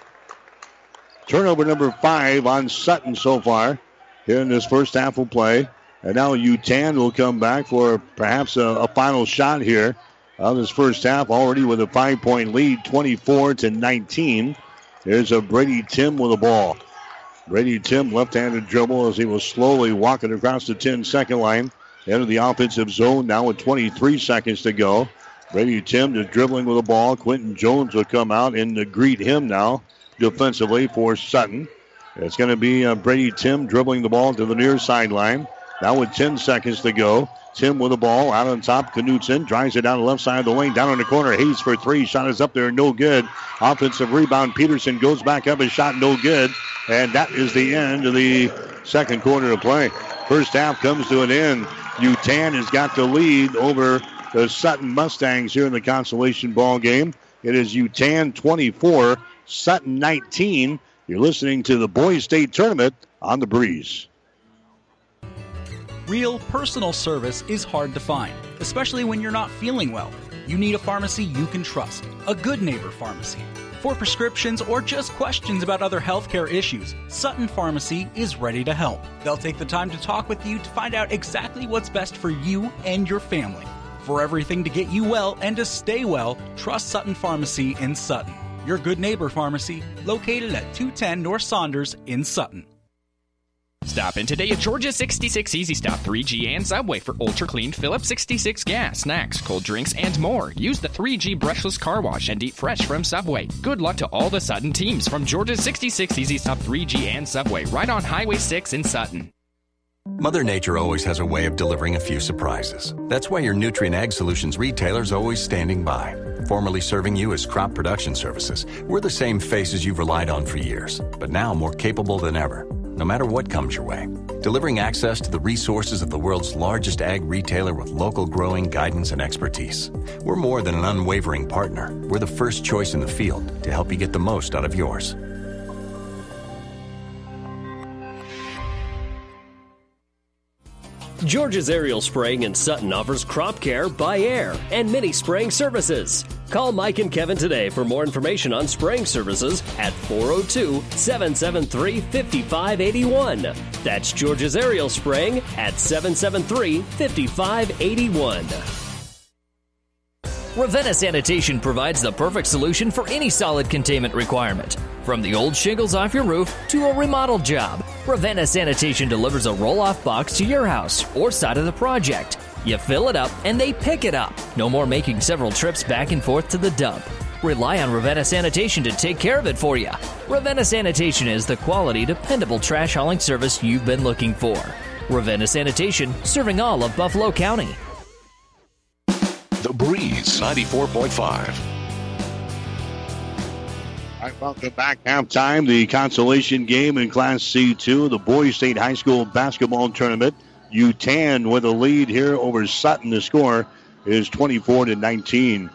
Turnover number five on Sutton so far here in this first half of play. And now Yutan will come back for perhaps a, a final shot here of this first half, already with a five point lead, 24 to 19. There's a Brady Tim with the ball. Brady Tim left-handed dribble as he was slowly walking across the 10-second line. Into the offensive zone now with 23 seconds to go. Brady Tim just dribbling with the ball. Quentin Jones will come out and greet him now defensively for Sutton. It's going to be uh, Brady Tim dribbling the ball to the near sideline. Now with 10 seconds to go. Tim with the ball out on top. Knutson drives it down the left side of the lane. Down in the corner. Hayes for three. Shot is up there. No good. Offensive rebound. Peterson goes back up. and shot no good. And that is the end of the second quarter of play. First half comes to an end. Yutan has got the lead over the Sutton Mustangs here in the consolation ball game. It is Yutan 24, Sutton 19. You're listening to the Boys State Tournament on the Breeze. Real personal service is hard to find, especially when you're not feeling well. You need a pharmacy you can trust, a good neighbor pharmacy. For prescriptions or just questions about other healthcare issues, Sutton Pharmacy is ready to help. They'll take the time to talk with you to find out exactly what's best for you and your family. For everything to get you well and to stay well, trust Sutton Pharmacy in Sutton. Your good neighbor pharmacy, located at 210 North Saunders in Sutton. Stop in today at Georgia 66 Easy Stop 3G and Subway for ultra clean Phillips 66 gas, snacks, cold drinks, and more. Use the 3G brushless car wash and eat fresh from Subway. Good luck to all the Sutton teams from Georgia 66 Easy Stop 3G and Subway right on Highway 6 in Sutton. Mother Nature always has a way of delivering a few surprises. That's why your Nutrien Ag Solutions retailer is always standing by. Formerly serving you as crop production services, we're the same faces you've relied on for years, but now more capable than ever no matter what comes your way. Delivering access to the resources of the world's largest ag retailer with local growing guidance and expertise. We're more than an unwavering partner. We're the first choice in the field to help you get the most out of yours. George's Aerial Spraying in Sutton offers crop care by air and mini spraying services. Call Mike and Kevin today for more information on spraying services at 402 773 5581. That's George's Aerial Spraying at 773 5581. Ravenna Sanitation provides the perfect solution for any solid containment requirement. From the old shingles off your roof to a remodel job, Ravenna Sanitation delivers a roll off box to your house or side of the project. You fill it up and they pick it up. No more making several trips back and forth to the dump. Rely on Ravenna Sanitation to take care of it for you. Ravenna Sanitation is the quality, dependable trash hauling service you've been looking for. Ravenna Sanitation, serving all of Buffalo County. The Breeze 94.5. Right, welcome back. Halftime, the consolation game in Class C2, the Boys State High School basketball tournament. Yutan with a lead here over Sutton. The score is 24 to 19.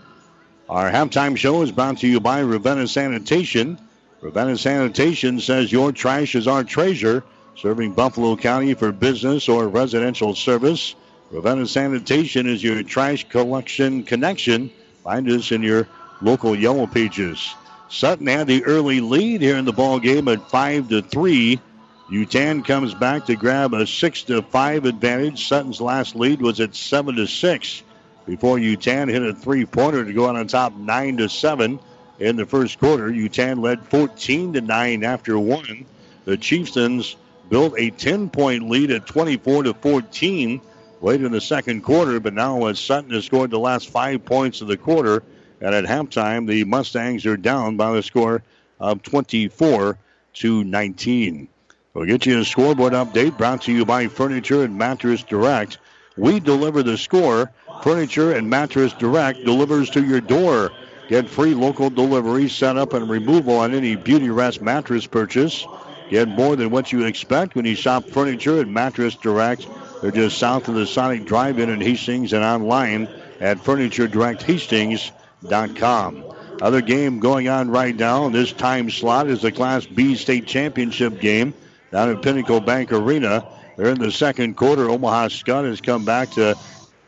Our halftime show is brought to you by Ravenna Sanitation. Ravenna Sanitation says your trash is our treasure, serving Buffalo County for business or residential service. Ravenna Sanitation is your trash collection connection. Find us in your local yellow pages. Sutton had the early lead here in the ball game at five to three. Yutan comes back to grab a six to five advantage. Sutton's last lead was at seven to six. Before Yutan hit a three-pointer to go on on top nine to seven in the first quarter. Yutan led 14 to nine after one. The Chieftains built a 10-point lead at 24 to 14 late in the second quarter, but now as Sutton has scored the last five points of the quarter, and at halftime the Mustangs are down by the score of 24 to 19. We'll get you a scoreboard update brought to you by Furniture and Mattress Direct. We deliver the score. Furniture and Mattress Direct delivers to your door. Get free local delivery, setup, and removal on any Beauty Rest mattress purchase. Get more than what you expect when you shop Furniture and Mattress Direct. They're just south of the Sonic Drive-In in Hastings and online at FurnitureDirectHastings.com. Other game going on right now this time slot is the Class B state championship game down at Pinnacle Bank Arena. They're in the second quarter. Omaha Skutt has come back to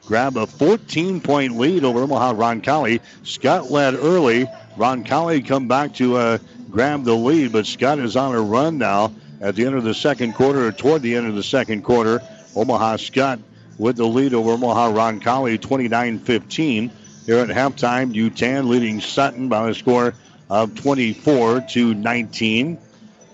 grab a 14 point lead over Omaha Roncalli. Skutt led early. Roncalli come back to uh, grab the lead, but Skutt is on a run now at the end of the second quarter, or toward the end of the second quarter. Omaha Skutt with the lead over Omaha Roncalli 29 15. Here at halftime, Yutan leading Sutton by a score of 24 to 19.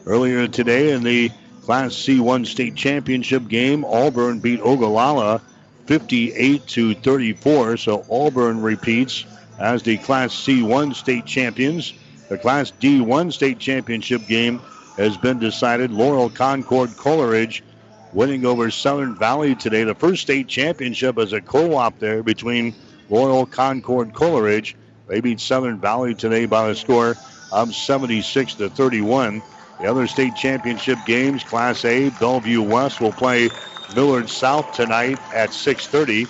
Earlier today in the Class C1 state championship game, Auburn beat Ogallala 58 to 34. So Auburn repeats as the Class C1 state champions. The Class D1 state championship game has been decided. Laurel Concord Coleridge winning over Southern Valley today. The first state championship as a co-op there between Laurel Concord Coleridge. They beat Southern Valley today by a score of 76 to 31. The other state championship games, Class A, Bellevue West will play Millard South tonight at 6:30.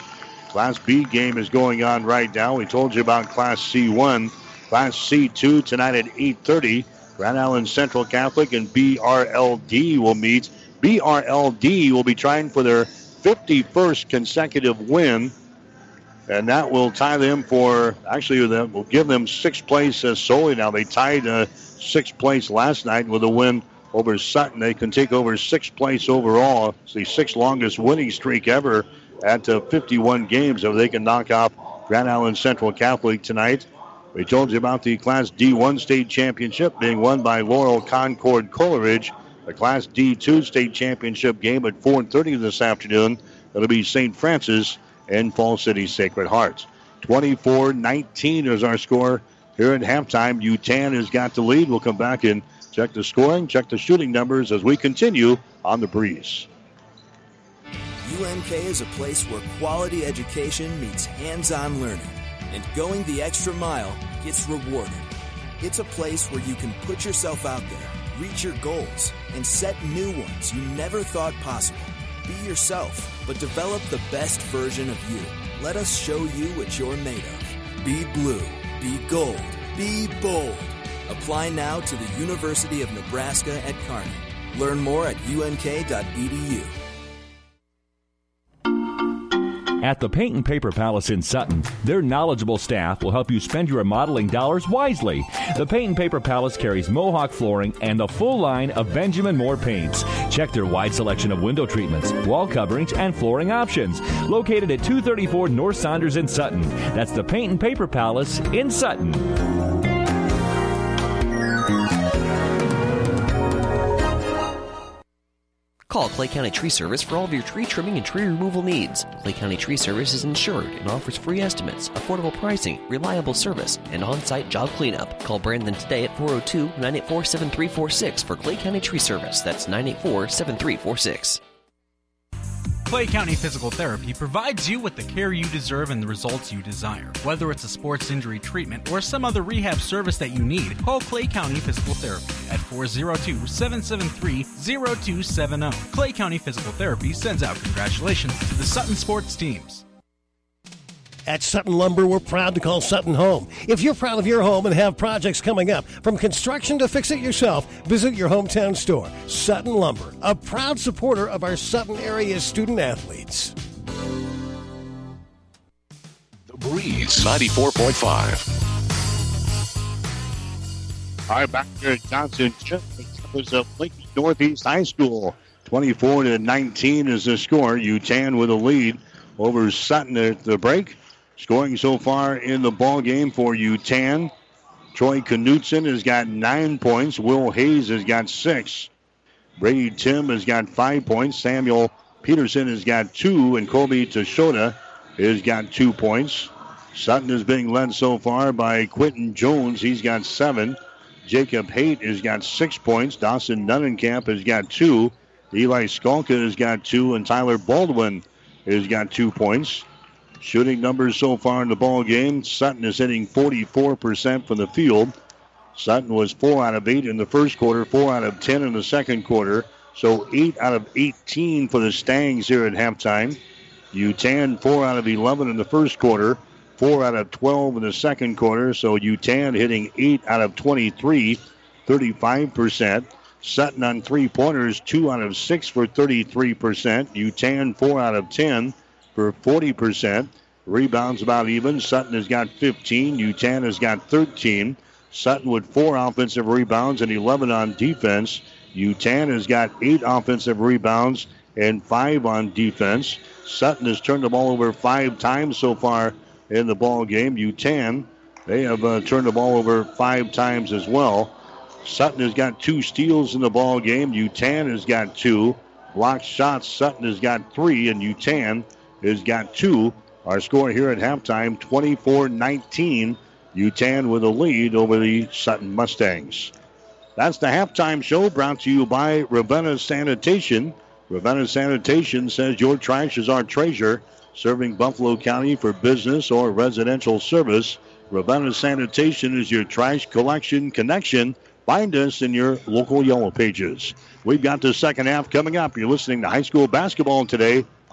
Class B game is going on right now. We told you about Class C1. Class C2 tonight at 8:30. Grand Island Central Catholic and BRLD will meet. BRLD will be trying for their 51st consecutive win, and that will tie them for actually that will give them sixth place solely. Now they tied uh, sixth place last night with a win over Sutton. They can take over sixth place overall. It's the sixth longest winning streak ever at uh, 51 games. If they can knock off Grand Island Central Catholic tonight. We told you about the Class D1 state championship being won by Laurel Concord Coleridge. The Class D2 state championship game at 4:30 this afternoon. That'll be St. Francis and Falls City Sacred Hearts. 24-19 is our score here at halftime. Yutan has got the lead. We'll come back and check the scoring, check the shooting numbers as we continue on the breeze. UNK is a place where quality education meets hands-on learning, and going the extra mile gets rewarded. It's a place where you can put yourself out there, reach your goals, and set new ones you never thought possible. Be yourself, but develop the best version of you. Let us show you what you're made of. Be blue, be gold, be bold. Apply now to the University of Nebraska at Kearney. Learn more at unk.edu. At the Paint and Paper Palace in Sutton, their knowledgeable staff will help you spend your remodeling dollars wisely. The Paint and Paper Palace carries Mohawk flooring and the full line of Benjamin Moore paints. Check their wide selection of window treatments, wall coverings, and flooring options. Located at 234 North Saunders in Sutton. That's the Paint and Paper Palace in Sutton. Call Clay County Tree Service for all of your tree trimming and tree removal needs. Clay County Tree Service is insured and offers free estimates, affordable pricing, reliable service, and on site job cleanup. Call Brandon today at 402 984 7346 for Clay County Tree Service. That's 984 7346. Clay County Physical Therapy provides you with the care you deserve and the results you desire. Whether it's a sports injury treatment or some other rehab service that you need, call Clay County Physical Therapy at 402 773 0270. Clay County Physical Therapy sends out congratulations to the Sutton sports teams. At Sutton Lumber, we're proud to call Sutton home. If you're proud of your home and have projects coming up, from construction to fix it yourself, visit your hometown store. Sutton Lumber, a proud supporter of our Sutton area student athletes. The Breeze 94.5. All right, back here at Johnson Gym, was of Lincoln Northeast High School. 24 to 19 is the score. Yutan with a lead over Sutton at the break. Scoring so far in the ball game for Yutan. Troy Knutson has got nine points. Will Hayes has got six. Brady Tim has got five points. Samuel Peterson has got two. And Colby Tashota has got two points. Sutton is being led so far by Quinton Jones. He's got seven. Jacob Haight has got six points. Dawson Nunnenkamp has got two. Eli Skalka has got two. And Tyler Baldwin has got two points. Shooting numbers so far in the ball game, Sutton is hitting 44% from the field. Sutton was 4 out of 8 in the first quarter, 4 out of 10 in the second quarter. So 8 out of 18 for the Stangs here at halftime. Yutan 4 out of 11 in the first quarter, 4 out of 12 in the second quarter. So Yutan hitting 8 out of 23, 35%. Sutton on three pointers, 2 out of 6 for 33%. Yutan 4 out of 10 for 40%. Rebounds about even. Sutton has got 15. Yutan has got 13. Sutton with four offensive rebounds and 11 on defense. Yutan has got eight offensive rebounds and five on defense. Sutton has turned the ball over five times so far in the ball game. Yutan, they have uh, turned the ball over five times as well. Sutton has got two steals in the ball game. Yutan has got two. Block shots, Sutton has got three, and Yutan has got two. Our score here at halftime 24 19. Yutan with a lead over the Sutton Mustangs. That's the halftime show brought to you by Ravenna Sanitation. Ravenna Sanitation says your trash is our treasure, serving Buffalo County for business or residential service. Ravenna Sanitation is your trash collection connection. Find us in your local Yellow Pages. We've got the second half coming up. You're listening to high school basketball today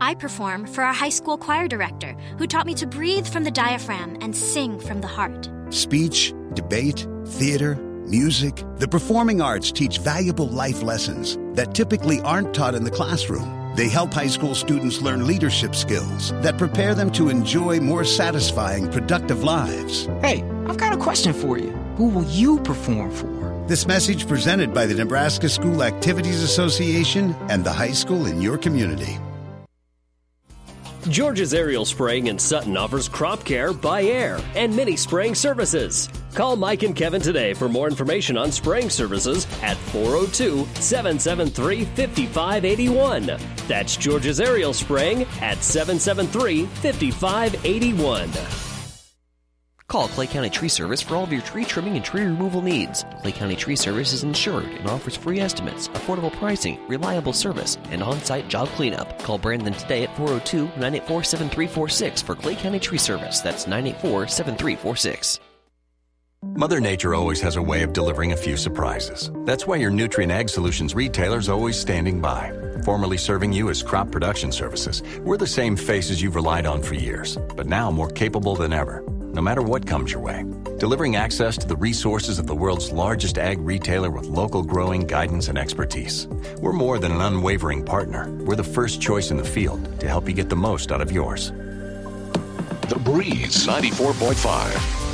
I perform for our high school choir director, who taught me to breathe from the diaphragm and sing from the heart. Speech, debate, theater, music. The performing arts teach valuable life lessons that typically aren't taught in the classroom. They help high school students learn leadership skills that prepare them to enjoy more satisfying, productive lives. Hey, I've got a question for you. Who will you perform for? This message presented by the Nebraska School Activities Association and the high school in your community. George's Aerial Spraying in Sutton offers crop care by air and many spraying services. Call Mike and Kevin today for more information on spraying services at 402 773 5581. That's George's Aerial Spraying at 773 5581. Call Clay County Tree Service for all of your tree trimming and tree removal needs. Clay County Tree Service is insured and offers free estimates, affordable pricing, reliable service, and on site job cleanup. Call Brandon today at 402 984 7346 for Clay County Tree Service. That's 984 7346. Mother Nature always has a way of delivering a few surprises. That's why your Nutrien Ag Solutions retailer is always standing by. Formerly serving you as crop production services, we're the same faces you've relied on for years, but now more capable than ever, no matter what comes your way. Delivering access to the resources of the world's largest ag retailer with local growing guidance and expertise. We're more than an unwavering partner. We're the first choice in the field to help you get the most out of yours. The Breeze 94.5.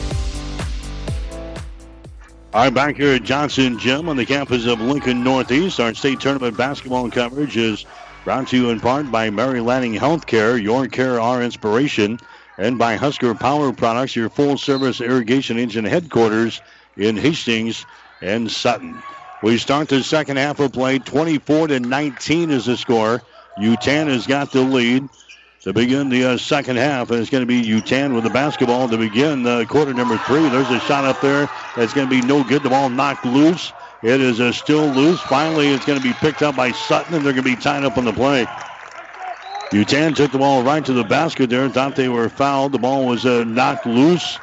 All right, back here at Johnson Gym on the campus of Lincoln Northeast. Our state tournament basketball coverage is brought to you in part by Mary Lanning Healthcare, your care, our inspiration, and by Husker Power Products, your full service irrigation engine headquarters in Hastings and Sutton. We start the second half of play. 24 to 19 is the score. Yutan has got the lead to begin the uh, second half. And it's going to be Yutan with the basketball to begin uh, quarter number three. There's a shot up there that's going to be no good. The ball knocked loose. It is uh, still loose. Finally, it's going to be picked up by Sutton, and they're going to be tied up on the play. Yutan took the ball right to the basket there. And thought they were fouled. The ball was uh, knocked loose.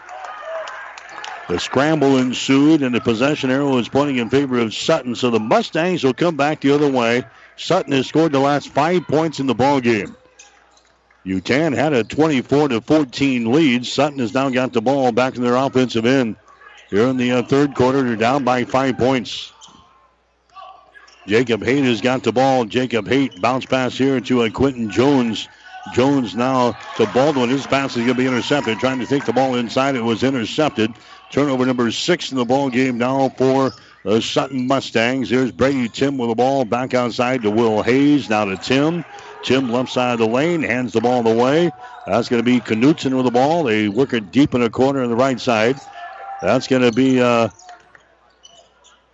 The scramble ensued, and the possession arrow is pointing in favor of Sutton. So the Mustangs will come back the other way. Sutton has scored the last five points in the ball game. Yutan had a 24 to 14 lead. Sutton has now got the ball back in their offensive end. Here in the uh, third quarter, they're down by five points. Jacob Haight has got the ball. Jacob Haight bounce pass here to a Quentin Jones. Jones now to Baldwin. His pass is going to be intercepted. Trying to take the ball inside. It was intercepted. Turnover number six in the ball game now for the Sutton Mustangs. Here's Brady Tim with the ball back outside to Will Hayes. Now to Tim. Tim left side of the lane, hands the ball away. That's going to be Knutson with the ball. They work it deep in the corner on the right side. That's going to be uh,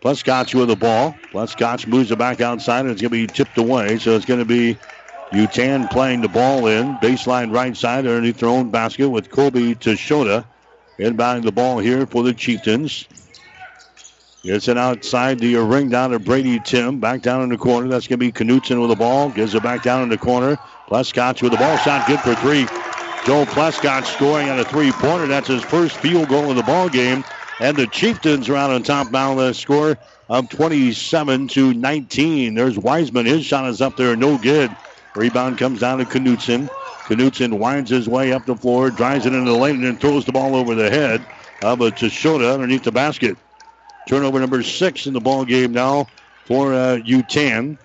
Pleskotch with the ball. Pleskotch moves it back outside, and it's going to be tipped away. So it's going to be Yutan playing the ball in. Baseline right side underneath their own basket with Kobe Tashota inbounding the ball here for the Chieftains. Gets it outside the ring down to Brady Tim. Back down in the corner. That's going to be Knutson with the ball. Gives it back down in the corner. Pleskotch with the ball. Shot good for three. Joe Pleskotch scoring on a three-pointer. That's his first field goal of the ball game. And the Chieftains are out on top now a score of 27 to 19. There's Wiseman. His shot is up there. No good. Rebound comes down to Knutson. Knutson winds his way up the floor, drives it into the lane, and then throws the ball over the head of a Tashota underneath the basket. Turnover number six in the ball game now for uh, Yutan.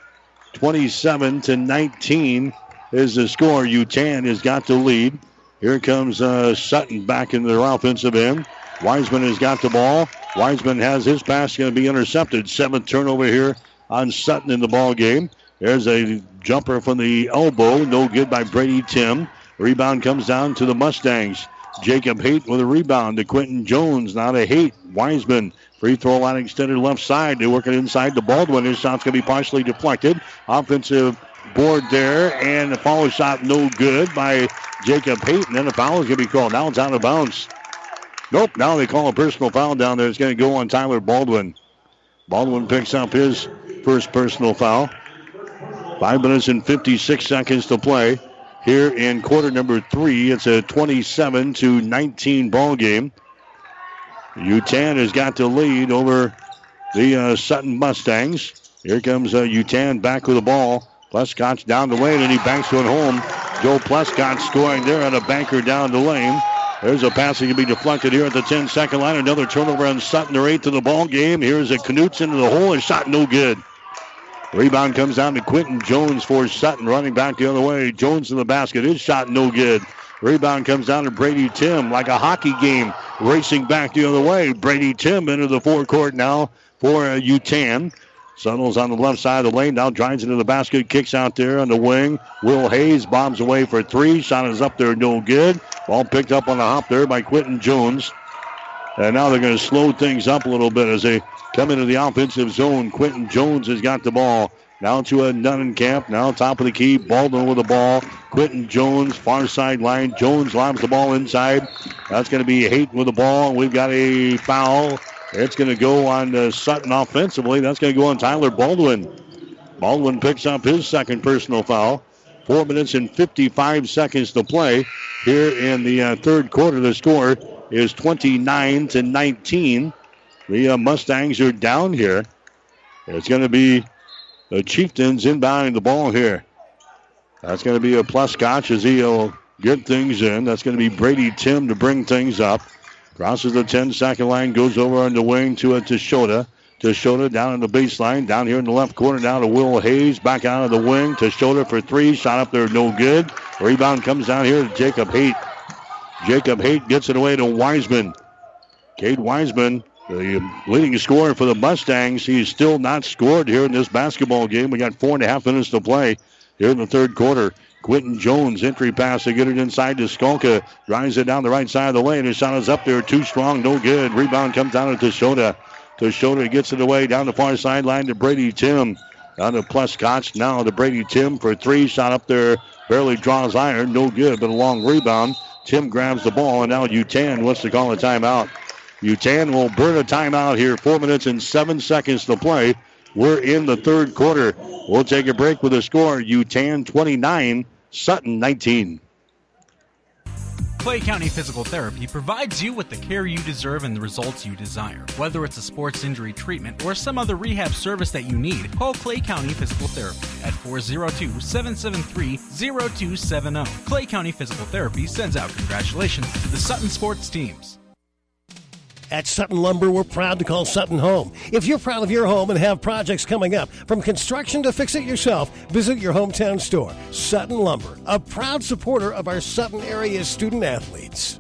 27 to 19 is the score. Yutan has got the lead. Here comes uh, Sutton back into their offensive end. Wiseman has got the ball. Wiseman has his pass going to be intercepted. Seventh turnover here on Sutton in the ball game. There's a jumper from the elbow, no good by Brady Tim. Rebound comes down to the Mustangs. Jacob Haight with a rebound to Quentin Jones. Now to Haight. Wiseman Free throw line extended left side. They work it inside to Baldwin. His shot's going to be partially deflected. Offensive board there, and the follow shot no good by Jacob Haight. And then the foul is going to be called. Now it's out of bounds. Nope, now they call a personal foul down there. It's going to go on Tyler Baldwin. Baldwin picks up his first personal foul. Five minutes and 56 seconds to play here in quarter number three. It's a 27 to 19 ball game. Yutan has got the lead over the uh, Sutton Mustangs. Here comes uh, Yutan back with the ball. Pleskotch down the lane, and he banks one home. Joe Pleskotch scoring there on a banker down the lane. There's a pass that can be deflected here at the 10-second line. Another turnover on Sutton. They're eighth to the ball game. Here's a Knutson into the hole. and shot no good. Rebound comes down to Quentin Jones for Sutton, running back the other way. Jones in the basket. His shot no good. Rebound comes down to Brady Tim like a hockey game, racing back the other way. Brady Tim into the forecourt now for uh, Yutan. Suttles on the left side of the lane, now drives into the basket, kicks out there on the wing. Will Hayes bombs away for three. Shot is up there, no good. Ball picked up on the hop there by Quinton Jones. And now they're going to slow things up a little bit as they come into the offensive zone. Quinton Jones has got the ball. Now to a Nunnenkamp. Now top of the key. Baldwin with the ball. Quinton Jones, far sideline. Jones lobs the ball inside. That's going to be Hayton with the ball. We've got a foul. It's going to go on Sutton offensively. That's going to go on Tyler Baldwin. Baldwin picks up his second personal foul. Four minutes and 55 seconds to play here in the uh, third quarter. The score is 29 to 19. The uh, Mustangs are down here. It's going to be the Chieftains inbounding the ball here. That's going to be a Pleskotch as he'll get things in. That's going to be Brady Tim to bring things up. Crosses the 10 second line, goes over on the wing to a Teshota. Teshota down in the baseline, down here in the left corner, down to Will Hayes, back out of the wing. Teshota for three, shot up there, no good. Rebound comes down here to Jacob Haight. Jacob Haight gets it away to Wiseman. Cade Wiseman the leading scorer for the Mustangs. He's still not scored here in this basketball game. We got four and a half minutes to play here in the third quarter. Quinton Jones, entry pass to get it inside to Skalka. Drives it down the right side of the lane. His shot is up there, too strong, no good. Rebound comes down to Teshota. Teshota gets it away down the far sideline to Brady Tim. Down to Pleskotch. Now to Brady Tim for three. Shot up there, barely draws iron, no good, but a long rebound. Tim grabs the ball, and now Yutan wants to call a timeout. Yutan will burn a timeout here. Four minutes and seven seconds to play. We're in the third quarter. We'll take a break with a score. Yutan 29, Sutton 19. Clay County Physical Therapy provides you with the care you deserve and the results you desire. Whether it's a sports injury treatment or some other rehab service that you need, call Clay County Physical Therapy at 402 773 0270. Clay County Physical Therapy sends out congratulations to the Sutton sports teams. At Sutton Lumber, we're proud to call Sutton home. If you're proud of your home and have projects coming up, from construction to fix it yourself, visit your hometown store. Sutton Lumber, a proud supporter of our Sutton area student athletes.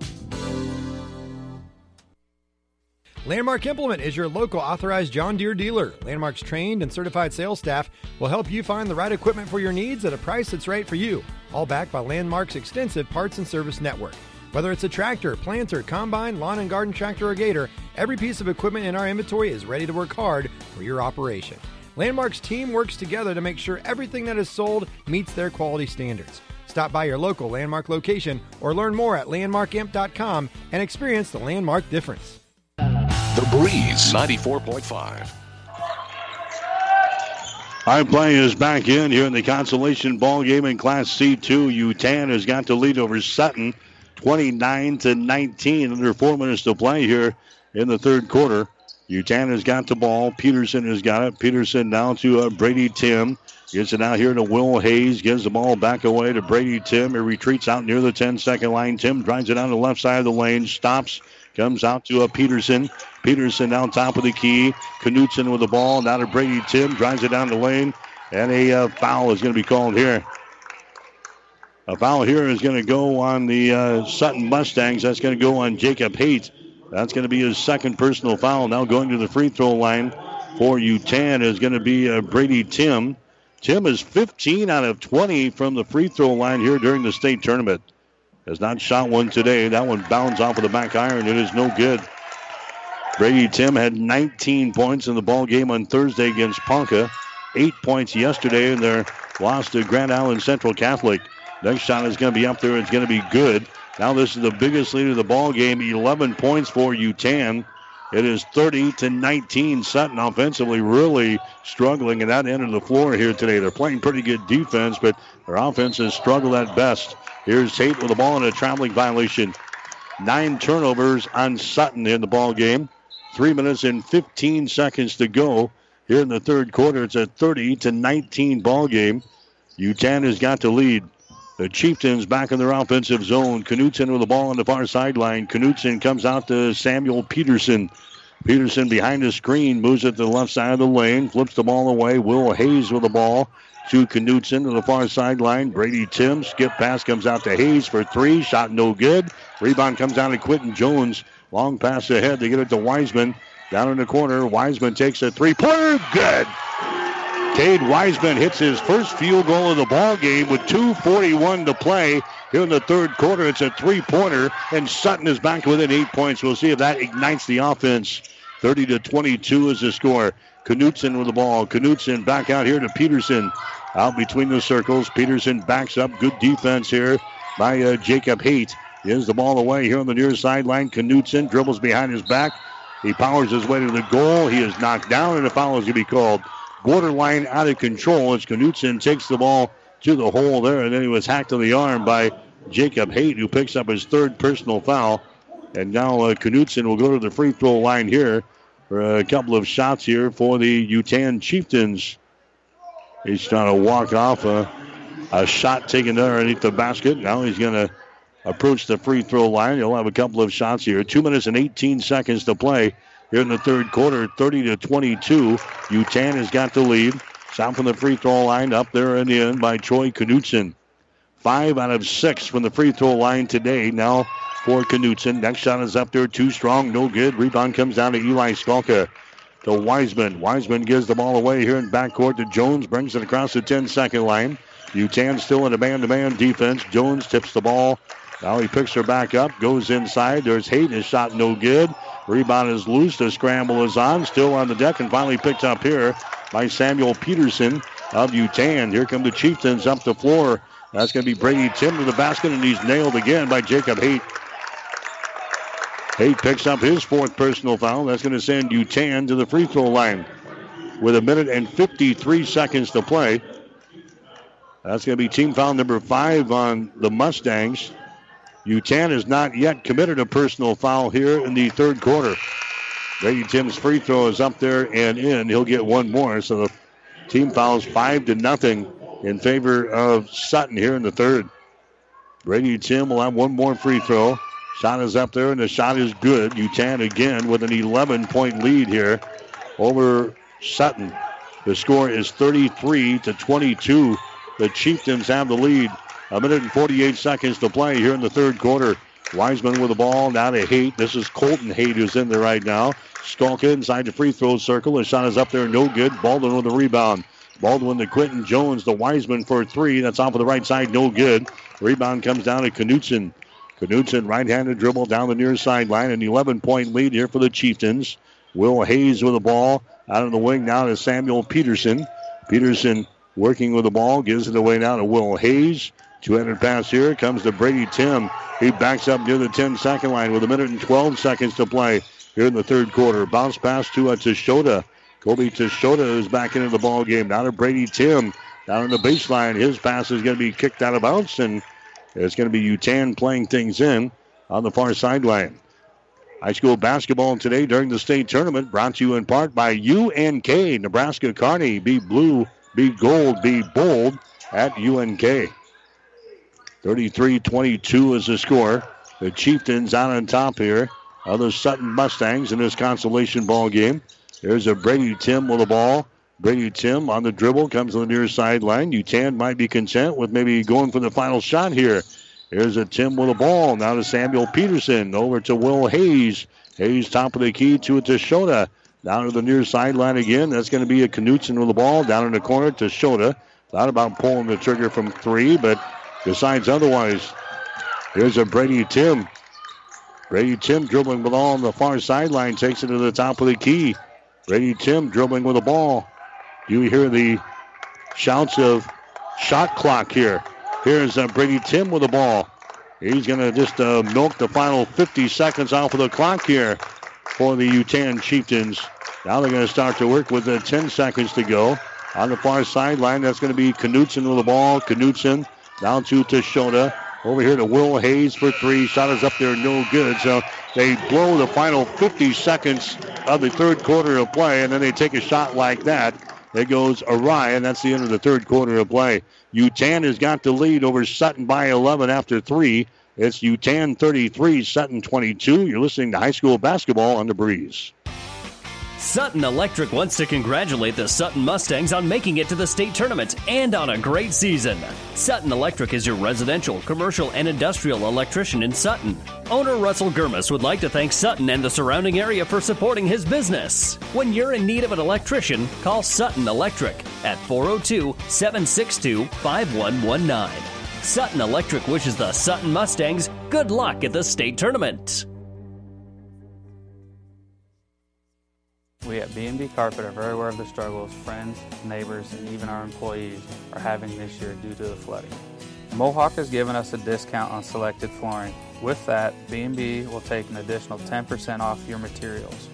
Landmark Implement is your local authorized John Deere dealer. Landmark's trained and certified sales staff will help you find the right equipment for your needs at a price that's right for you. All backed by Landmark's extensive parts and service network. Whether it's a tractor, planter, combine, lawn and garden tractor, or gator, every piece of equipment in our inventory is ready to work hard for your operation. Landmark's team works together to make sure everything that is sold meets their quality standards. Stop by your local Landmark location or learn more at landmarkimp.com and experience the Landmark difference. The Breeze 94.5. High play is back in here in the consolation ball game in Class C2. Yutan has got the lead over Sutton. 29 to 19. Under four minutes to play here in the third quarter. Yutan has got the ball. Peterson has got it. Peterson now to uh, Brady Tim. Gets it out here to Will Hayes. Gives the ball back away to Brady Tim. He retreats out near the 10 second line. Tim drives it on the left side of the lane. Stops. Comes out to a uh, Peterson. Peterson down top of the key. Knutson with the ball. Now to Brady Tim. Drives it down the lane. And a uh, foul is going to be called here. A foul here is going to go on the uh, Sutton Mustangs. That's going to go on Jacob Haight. That's going to be his second personal foul. Now going to the free throw line for Yutan is going to be uh, Brady Tim. Tim is 15 out of 20 from the free throw line here during the state tournament. Has not shot one today. That one bounds off of the back iron. It is no good. Brady Tim had 19 points in the ball game on Thursday against Ponca. Eight points yesterday in their loss to Grand Island Central Catholic. Next shot is going to be up there. It's going to be good. Now this is the biggest lead of the ball game. 11 points for Yutan. It is 30 to 19. Sutton offensively really struggling at that end of the floor here today. They're playing pretty good defense, but their offense has struggled at best. Here's Tate with the ball in a traveling violation. Nine turnovers on Sutton in the ball game. Three minutes and 15 seconds to go here in the third quarter. It's a 30 to 19 ball game. Yutan has got to lead. The Chieftains back in their offensive zone. Knutson with the ball on the far sideline. Knutson comes out to Samuel Peterson. Peterson behind the screen moves it to the left side of the lane, flips the ball away. Will Hayes with the ball to Knutson to the far sideline. Brady Tim skip pass comes out to Hayes for three. Shot no good. Rebound comes down to Quinton Jones. Long pass ahead. They get it to Wiseman. Down in the corner. Wiseman takes a three pointer. Good. Cade Wiseman hits his first field goal of the ball game with 2:41 to play here in the third quarter. It's a three-pointer, and Sutton is back within eight points. We'll see if that ignites the offense 30 to 22 is the score. Knutson with the ball. Knutson back out here to Peterson. Out between the circles. Peterson backs up. Good defense here by uh, Jacob Haight. Gives the ball away here on the near sideline. Knutson dribbles behind his back. He powers his way to the goal. He is knocked down, and a foul is going to be called. Borderline out of control as Knutson takes the ball to the hole there, and then he was hacked on the arm by Jacob Haight, who picks up his third personal foul. And now uh, Knutson will go to the free throw line here for a couple of shots here for the Yutan Chieftains. He's trying to walk off a, a shot taken underneath the basket. Now he's going to approach the free throw line. He'll have a couple of shots here. Two minutes and 18 seconds to play here in the third quarter. 30 to 22. Yutan has got the lead. Shot from the free throw line up there in the end by Troy Knutson. Five out of six from the free throw line today. Now for Knutson. Next shot is up there, too strong, no good. Rebound comes down to Eli Skalka. To Wiseman. Wiseman gives the ball away here in backcourt to Jones, brings it across the 10 second line. Yutan still in a man to man defense. Jones tips the ball. Now he picks her back up, goes inside. There's Hayden, his shot no good. Rebound is loose. The scramble is on, still on the deck, and finally picked up here by Samuel Peterson of Yutan. Here come the Chieftains up the floor. That's going to be Brady Tim to the basket, and he's nailed again by Jacob Haight. Haight picks up his fourth personal foul. That's going to send Yutan to the free throw line with a minute and 53 seconds to play. That's going to be team foul number five on the Mustangs. Yutan has not yet committed a personal foul here in the third quarter. Brady Tim's free throw is up there and in. He'll get one more. So the team fouls five to nothing in favor of Sutton here in the third. Brady Tim will have one more free throw. Shot is up there, and the shot is good. Yutan again with an 11 point lead here over Sutton. The score is 33 to 22. The Chieftains have the lead. A minute and 48 seconds to play here in the third quarter. Wiseman with the ball. Now to Haight. This is Colton Haight who's in there right now. Skalka inside the free throw circle. His shot is up there, no good. Baldwin with the rebound. Baldwin to Quinton Jones to Wiseman for three. That's off of the right side, no good. Rebound comes down to Knutson. Knutson right-handed dribble down the near sideline. An 11-point lead here for the Chieftains. Will Hayes with the ball out of the wing now to Samuel Peterson. Peterson working with the ball, gives it away now to Will Hayes. 200 pass here comes to Brady Tim. He backs up near the 10 second line with a minute and 12 seconds to play here in the third quarter. Bounce pass to uh, Tishota. Kobe Tishota is back into the ball game. Now to Brady Tim. Down on the baseline. His pass is going to be kicked out of bounds, and it's going to be Yutan playing things in on the far sideline. High school basketball today during the state tournament brought to you in part by UNK, Nebraska Kearney. Be blue, be gold, be bold at UNK. 33-22 is the score. The Chieftains out on top here of the Sutton Mustangs in this consolation ball game. There's a Brady Tim with the ball. Brady Tim on the dribble comes to the near sideline. Yutan might be content with maybe going for the final shot here. Here's a Tim with the ball. Now to Samuel Peterson. Over to Will Hayes. Hayes top of the key to it to Shota. Down to the near sideline again. That's going to be a Knutson with the ball. Down in the corner to Shota. Thought about pulling the trigger from three, but decides otherwise. Here's a Brady Tim. Brady Tim dribbling with the ball on the far sideline. Takes it to the top of the key. Brady Tim dribbling with the ball. You hear the shouts of shot clock here. Here's uh, Brady Tim with the ball. He's going to just uh, milk the final 50 seconds off of the clock here for the Yutan Chieftains. Now they're going to start to work with uh, 10 seconds to go. On the far sideline, that's going to be Knutson with the ball. Knutson down to Tishota. Over here to Will Hayes for three. Shot is up there, no good. So they blow the final 50 seconds of the third quarter of play, and then they take a shot like that. It goes awry, and that's the end of the third quarter of play. Yutan has got the lead over Sutton by 11 after three. It's Yutan 33, Sutton 22. You're listening to high school basketball on the breeze. Sutton Electric wants to congratulate the Sutton Mustangs on making it to the state tournament and on a great season. Sutton Electric is your residential, commercial, and industrial electrician in Sutton. Owner Russell Gurmis would like to thank Sutton and the surrounding area for supporting his business. When you're in need of an electrician, call Sutton Electric at 402 762 5119. Sutton Electric wishes the Sutton Mustangs good luck at the state tournament. We at B&B Carpet are very aware of the struggles friends, neighbors, and even our employees are having this year due to the flooding. Mohawk has given us a discount on selected flooring. With that, B&B will take an additional 10% off your materials.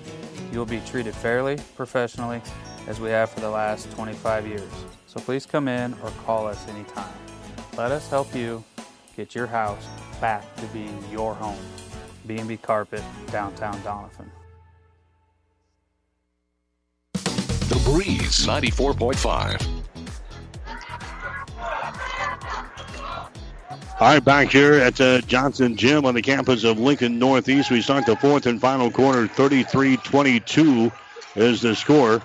You will be treated fairly, professionally, as we have for the last 25 years. So please come in or call us anytime. Let us help you get your house back to being your home. B&B Carpet, downtown Doniphan. The Breeze 94.5. All right, back here at Johnson Gym on the campus of Lincoln Northeast. We start the fourth and final quarter. 33-22 is the score.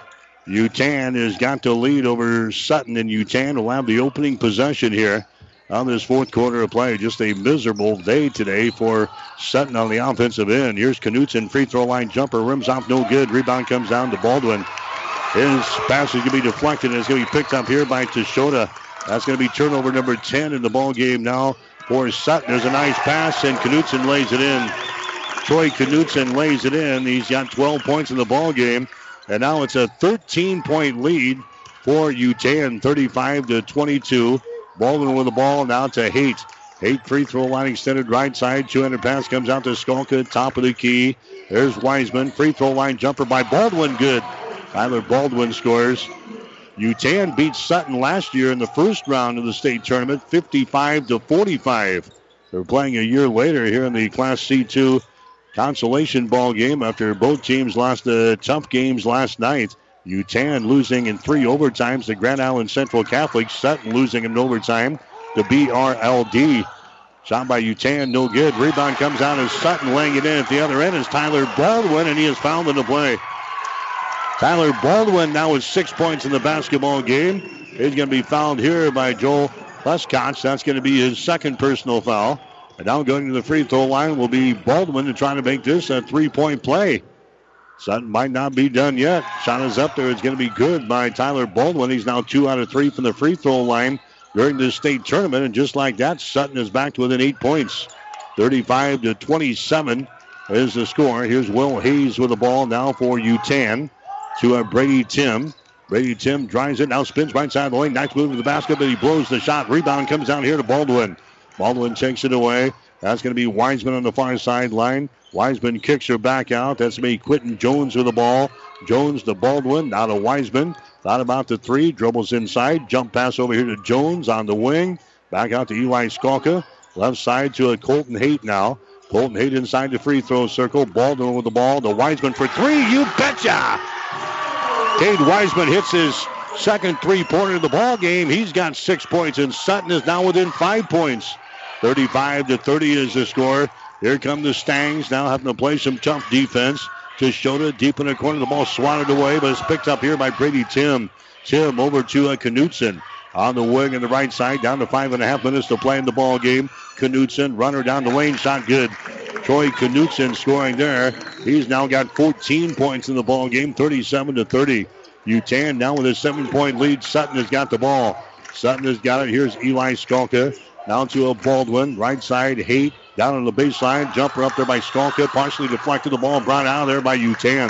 Yutan has got the lead over Sutton, and Yutan will have the opening possession here on this fourth quarter of play. Just a miserable day today for Sutton on the offensive end. Here's Knutson, free throw line jumper, rims off, no good. Rebound comes down to Baldwin. His pass is going to be deflected, and it's going to be picked up here by Tashota. That's going to be turnover number 10 in the ball game now for Sutton. There's a nice pass, and Knutson lays it in. Troy Knutson lays it in. He's got 12 points in the ball game, and now it's a 13-point lead for Yutan, 35 to 22. Baldwin with the ball now to Haight. Haight free throw line extended right side. 200 pass comes out to Skalka, top of the key. There's Wiseman. Free throw line jumper by Baldwin, good. Tyler Baldwin scores. Yutan beat Sutton last year in the first round of the state tournament, 55 to 45. They're playing a year later here in the Class C2 consolation ball game after both teams lost the tough games last night. Yutan losing in three overtimes to Grand Island Central Catholic. Sutton losing in overtime to BRLD. Shot by Yutan, no good. Rebound comes out as Sutton laying it in at the other end is Tyler Baldwin, and he is fouled the play. Tyler Baldwin now with six points in the basketball game. He's going to be fouled here by Joel Pleskotch. That's going to be his second personal foul. And now going to the free throw line will be Baldwin to try to make this a three-point play. Sutton might not be done yet. Shot is up there. It's going to be good by Tyler Baldwin. He's now two out of three from the free throw line during this state tournament. And just like that, Sutton is back to within eight points. 35 to 27 is the score. Here's Will Hayes with the ball now for Yutan to uh, Brady Tim. Brady Tim drives it, now spins right side of the lane. Nice move to the basket, but he blows the shot. Rebound comes down here to Baldwin. Baldwin takes it away. That's going to be Wiseman on the far sideline. Wiseman kicks her back out. That's be Quentin Jones with the ball. Jones to Baldwin, now to Wiseman. Thought about the three, dribbles inside. Jump pass over here to Jones on the wing. Back out to Eli Skalka. Left side to a Colton Haight now. Colton Haight inside the free throw circle. Baldwin with the ball. The Wiseman for three. You betcha! Cade Wiseman hits his second three-pointer of the ball game. He's got six points, and Sutton is now within five points. 35 to 30 is the score. Here come the Stangs now having to play some tough defense. Tashota deep in the corner. The ball swatted away, but it's picked up here by Brady Tim. Tim over to a Knutson on the wing on the right side. Down to five and a half minutes to play in the ball game. Knutson, runner down the lane, shot good. Troy Knutson scoring there. He's now got 14 points in the ball game, 37 to 30. Yutan now with a seven-point lead. Sutton has got the ball. Sutton has got it. Here's Eli Skalka. Down to a Baldwin. Right side, Haight. Down on the baseline. Jumper up there by Skalka. Partially deflected the ball. Brought out there by Yutan.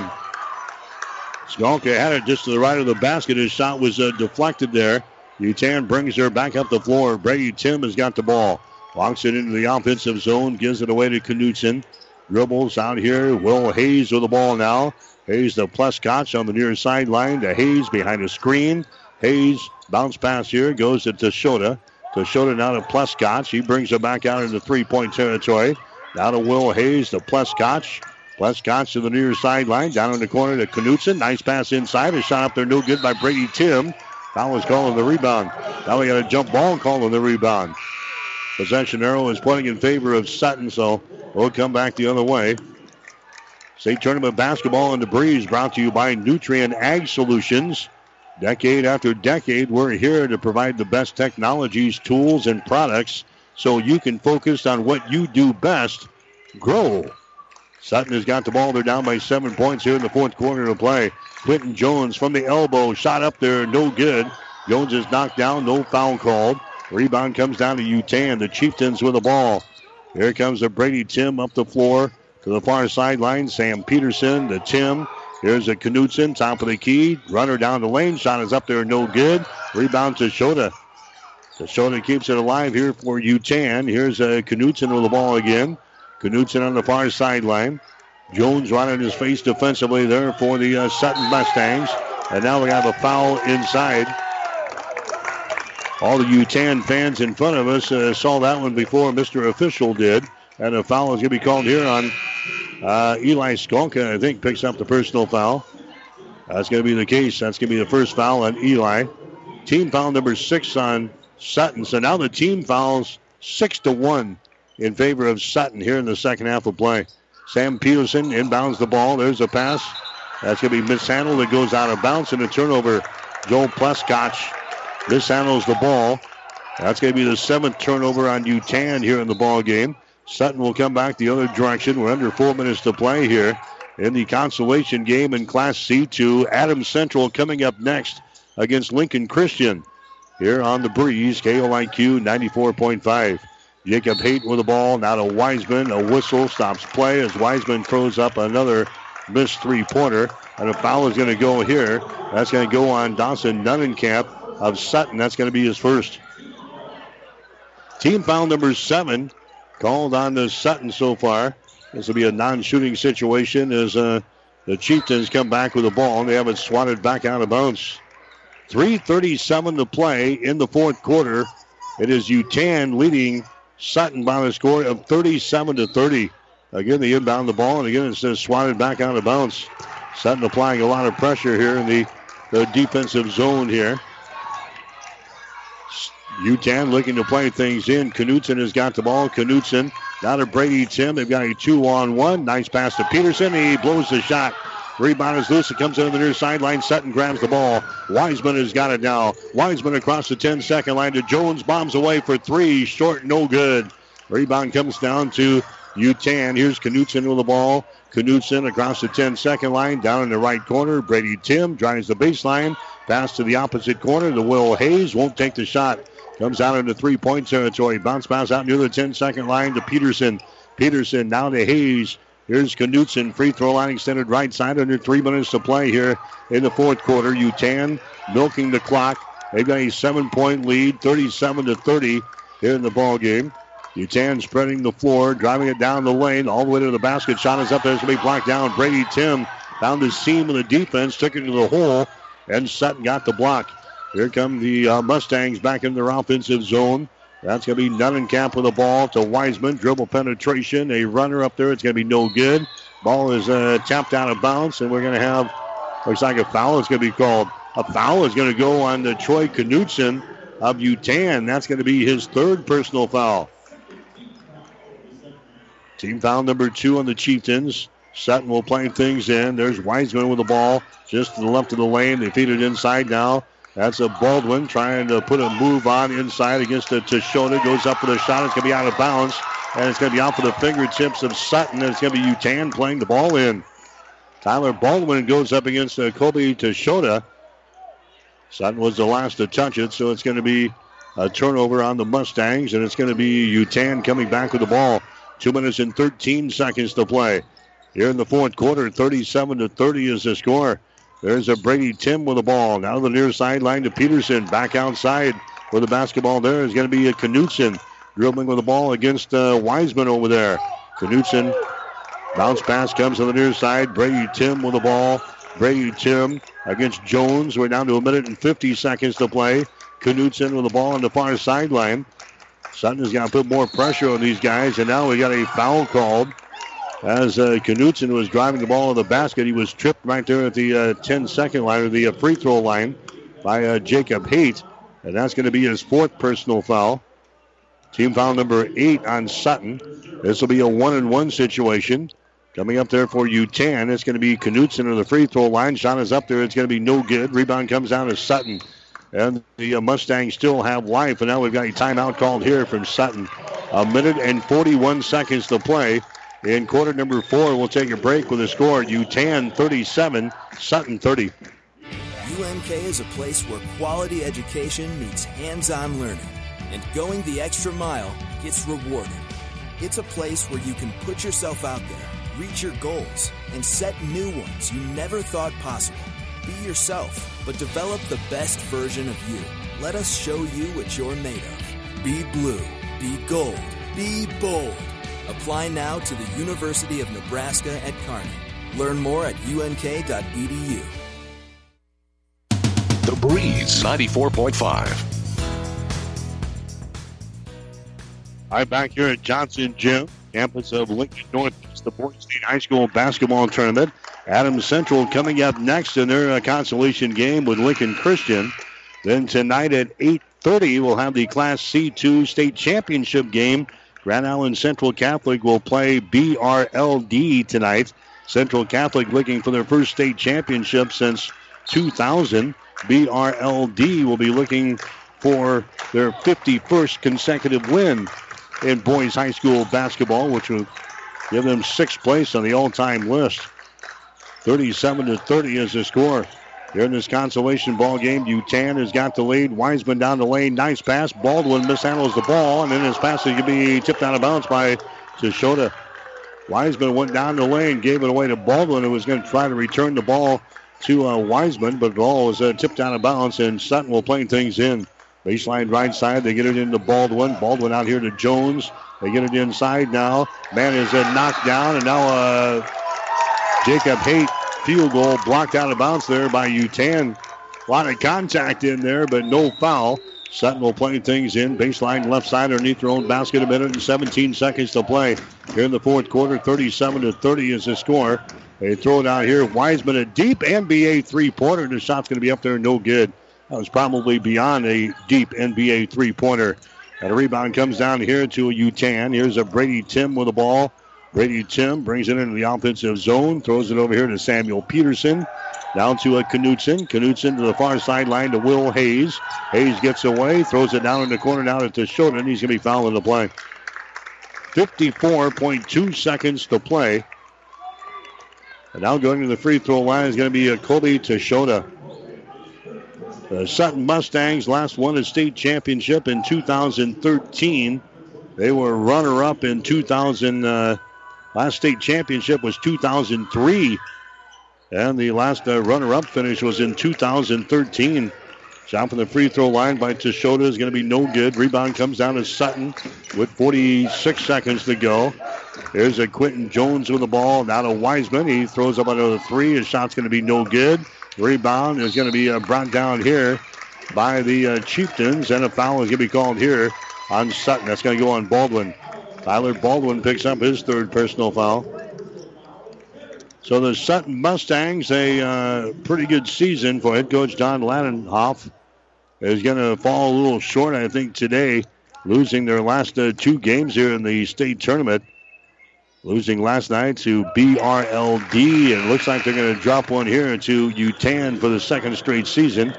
Skalka had it just to the right of the basket. His shot was uh, deflected there. Yutan brings her back up the floor. Brady Tim has got the ball. Walks it into the offensive zone. Gives it away to Knutson. Dribbles out here. Will Hayes with the ball now. Hayes to Pleskotch on the near sideline to Hayes behind the screen. Hayes bounce pass here. Goes to Tashota. Tashota now to Pleskotch. He brings it back out into three-point territory. Now to Will Hayes to Pleskotch. Pleskotch to the near sideline. Down in the corner to Knutson. Nice pass inside. A shot up there no good by Brady Tim. Foul is calling the rebound. Now we got a jump ball calling the rebound. Possession arrow is pointing in favor of Sutton, so we'll come back the other way. State Tournament Basketball in the Breeze brought to you by Nutrien Ag Solutions. Decade after decade, we're here to provide the best technologies, tools, and products so you can focus on what you do best grow. Sutton has got the ball. They're down by seven points here in the fourth quarter of play. Quentin Jones from the elbow, shot up there, no good. Jones is knocked down, no foul called. Rebound comes down to Yutan. The Chieftains with the ball. Here comes the Brady Tim up the floor to the far sideline. Sam Peterson to Tim. Here's a Knutson, top of the key. Runner down the lane. Shot is up there, no good. Rebound to Shota. Shota keeps it alive here for Yutan. Here's a Knutson with the ball again. Knutson on the far sideline. Jones right his face defensively there for the uh, Sutton Mustangs. And now we have a foul inside. All the Yutan fans in front of us uh, saw that one before Mr. Official did. And a foul is going to be called here on uh, Eli Skalka, I think, picks up the personal foul. That's going to be the case. That's going to be the first foul on Eli. Team foul number six on Sutton. So now the team fouls six to one in favor of Sutton here in the second half of play. Sam Peterson inbounds the ball. There's a pass. That's going to be mishandled. It goes out of bounds and a turnover. Joel Pleskotch mishandles the ball. That's going to be the seventh turnover on Yutan here in the ball game. Sutton will come back the other direction. We're under four minutes to play here in the consolation game in Class C2. Adams Central coming up next against Lincoln Christian here on the breeze. KOIQ 94.5. Jacob Haight with the ball. Now to Wiseman. A whistle stops play as Wiseman throws up another missed three pointer. And a foul is going to go here. That's going to go on Dawson Nunnenkamp of Sutton. That's going to be his first. Team foul number seven called on the Sutton so far. This will be a non-shooting situation as uh, the Chieftains come back with the ball. And they have it swatted back out of bounds. 3.37 to play in the fourth quarter. It is Yutan leading Sutton by the score of 37 to 30. Again, they inbound the ball, and again, it's just swatted back out of bounds. Sutton applying a lot of pressure here in the, the defensive zone here. Yutan looking to play things in. Knutson has got the ball. Knutson now to Brady Tim. They've got a two on one. Nice pass to Peterson. He blows the shot. Rebound is loose. It comes into the near sideline. Sutton grabs the ball. Wiseman has got it now. Wiseman across the 10 second line to Jones. Bombs away for three. Short, no good. Rebound comes down to Yutan. Here's Knutson with the ball. Knutson across the 10 second line. Down in the right corner. Brady Tim drives the baseline. Pass to the opposite corner. The Will Hayes won't take the shot. Comes out into three point territory. Bounce pass out near the 10 second line to Peterson. Peterson now to Hayes. Here's Knutson. Free throw line extended right side under three minutes to play here in the fourth quarter. Yutan milking the clock. They've got a seven point lead, 37 to 30 here in the ball game. Yutan spreading the floor, driving it down the lane, all the way to the basket. Shot is up there. It's going to be blocked down. Brady Tim found the seam of the defense, took it to the hole, and Sutton got the block. Here come the uh, Mustangs back in their offensive zone. That's going to be Nunnenkamp with the ball to Wiseman. Dribble penetration. A runner up there. It's going to be no good. Ball is uh, tapped out of bounds, and we're going to have, looks like a foul is going to be called. A foul is going to go on to Troy Knutson of Yutan. That's going to be his third personal foul. Team foul number two on the Chieftains. Sutton will play things in. There's Wiseman with the ball just to the left of the lane. They feed it inside now. That's a Baldwin trying to put a move on inside against a Tashota. Goes up for the shot. It's going to be out of bounds. And it's going to be off of the fingertips of Sutton. And it's going to be Yutan playing the ball in. Tyler Baldwin goes up against uh, Kobe Tashota. Sutton was the last to touch it, so it's going to be a turnover on the Mustangs, and it's going to be Yutan coming back with the ball. Two minutes and 13 seconds to play. Here in the fourth quarter, 37 to 30 is the score. There's a Brady Tim with the ball. Now the near sideline to Peterson. Back outside with the basketball there is going to be a Knutson dribbling with the ball against uh, Wiseman over there. Knutson bounce pass comes to the near side. Brady Tim with the ball. Brady Tim against Jones. We're down to a minute and 50 seconds to play. Knutson with the ball on the far sideline. Sutton has got to put more pressure on these guys, and now we got a foul called. As uh, Knutson was driving the ball in the basket, he was tripped right there at the uh, 10 second line or the uh, free throw line by uh, Jacob Haight. And that's going to be his fourth personal foul. Team foul number eight on Sutton. This will be a one and one situation. Coming up there for Yutan, it's going to be Knutson on the free throw line. Shot is up there. It's going to be no good. Rebound comes down to Sutton. And the uh, Mustangs still have life. And now we've got a timeout called here from Sutton. A minute and 41 seconds to play. In quarter number four, we'll take a break with a score Yutan 37, Sutton 30. UNK is a place where quality education meets hands on learning, and going the extra mile gets rewarded. It's a place where you can put yourself out there reach your goals, and set new ones you never thought possible. Be yourself, but develop the best version of you. Let us show you what you're made of. Be blue, be gold, be bold. Apply now to the University of Nebraska at Kearney. Learn more at unk.edu. The Breeze 94.5. All right, back here at Johnson Gym, campus of Lincoln Northeast, the Boys State High School basketball tournament. Adams Central coming up next in their uh, consolation game with Lincoln Christian. Then tonight at 8:30, we'll have the Class C2 state championship game. Grand Island Central Catholic will play BRLD tonight. Central Catholic looking for their first state championship since 2000. BRLD will be looking for their 51st consecutive win in boys high school basketball, which will give them sixth place on the all-time list. 37 to 30 is the score. Here in this consolation ball game, Yutan has got the lead. Wiseman down the lane. Nice pass. Baldwin mishandles the ball, and then his pass is going to be tipped out of bounds by Teshota. Wiseman went down the lane, gave it away to Baldwin, who was going to try to return the ball to uh, Wiseman, but the ball was uh, tipped out of bounds, and Sutton will play things in. Baseline right side, they get it into Baldwin. Baldwin out here to Jones. They get it inside now. Man is uh, knocked down, and now uh, Jacob Haight field goal blocked out of bounds there by Yutan. A lot of contact in there, but no foul. Sutton will play things in. Baseline left side underneath their own basket. A minute and 17 seconds to play. Here in the fourth quarter, 37 to 30 is the score. They throw it out here. Wiseman, a deep NBA three-pointer. The shot's going to be up there, no good. That was probably beyond a deep NBA three-pointer. And a rebound comes down here to a Yutan. Here's a Brady Tim with the ball. Brady Tim brings it into the offensive zone, throws it over here to Samuel Peterson. Down to a Knutson. Knutson to the far sideline to Will Hayes. Hayes gets away, throws it down in the corner now to Shoten. He's going to be fouled in the play. 54.2 seconds to play. And now going to the free throw line is going to be a Kobe Teshota. The Sutton Mustangs last won a state championship in 2013. They were runner up in 2000. Uh, last state championship was 2003. And the last uh, runner up finish was in 2013. Shot from the free throw line by Teshota is going to be no good. Rebound comes down to Sutton with 46 seconds to go. There's a Quentin Jones with the ball. Now to Wiseman. He throws up another three. His shot's going to be no good. Rebound is going to be uh, brought down here by the uh, Chieftains, and a foul is going to be called here on Sutton. That's going to go on Baldwin. Tyler Baldwin picks up his third personal foul. So the Sutton Mustangs, a uh, pretty good season for head coach Don Lannenhoff, is going to fall a little short, I think, today, losing their last uh, two games here in the state tournament. Losing last night to BRLD, and looks like they're going to drop one here to Yutan for the second straight season.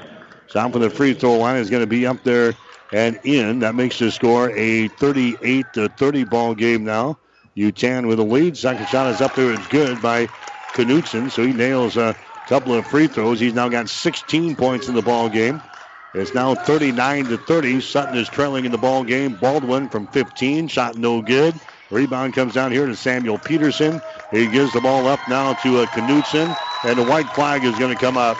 Down for the free throw line is going to be up there and in. That makes the score a 38 to 30 ball game now. Yutan with a lead. Second shot is up there. It's good by Knutson, so he nails a couple of free throws. He's now got 16 points in the ball game. It's now 39 to 30. Sutton is trailing in the ball game. Baldwin from 15, shot no good. Rebound comes down here to Samuel Peterson. He gives the ball up now to uh, Knutson, and the white flag is going to come up.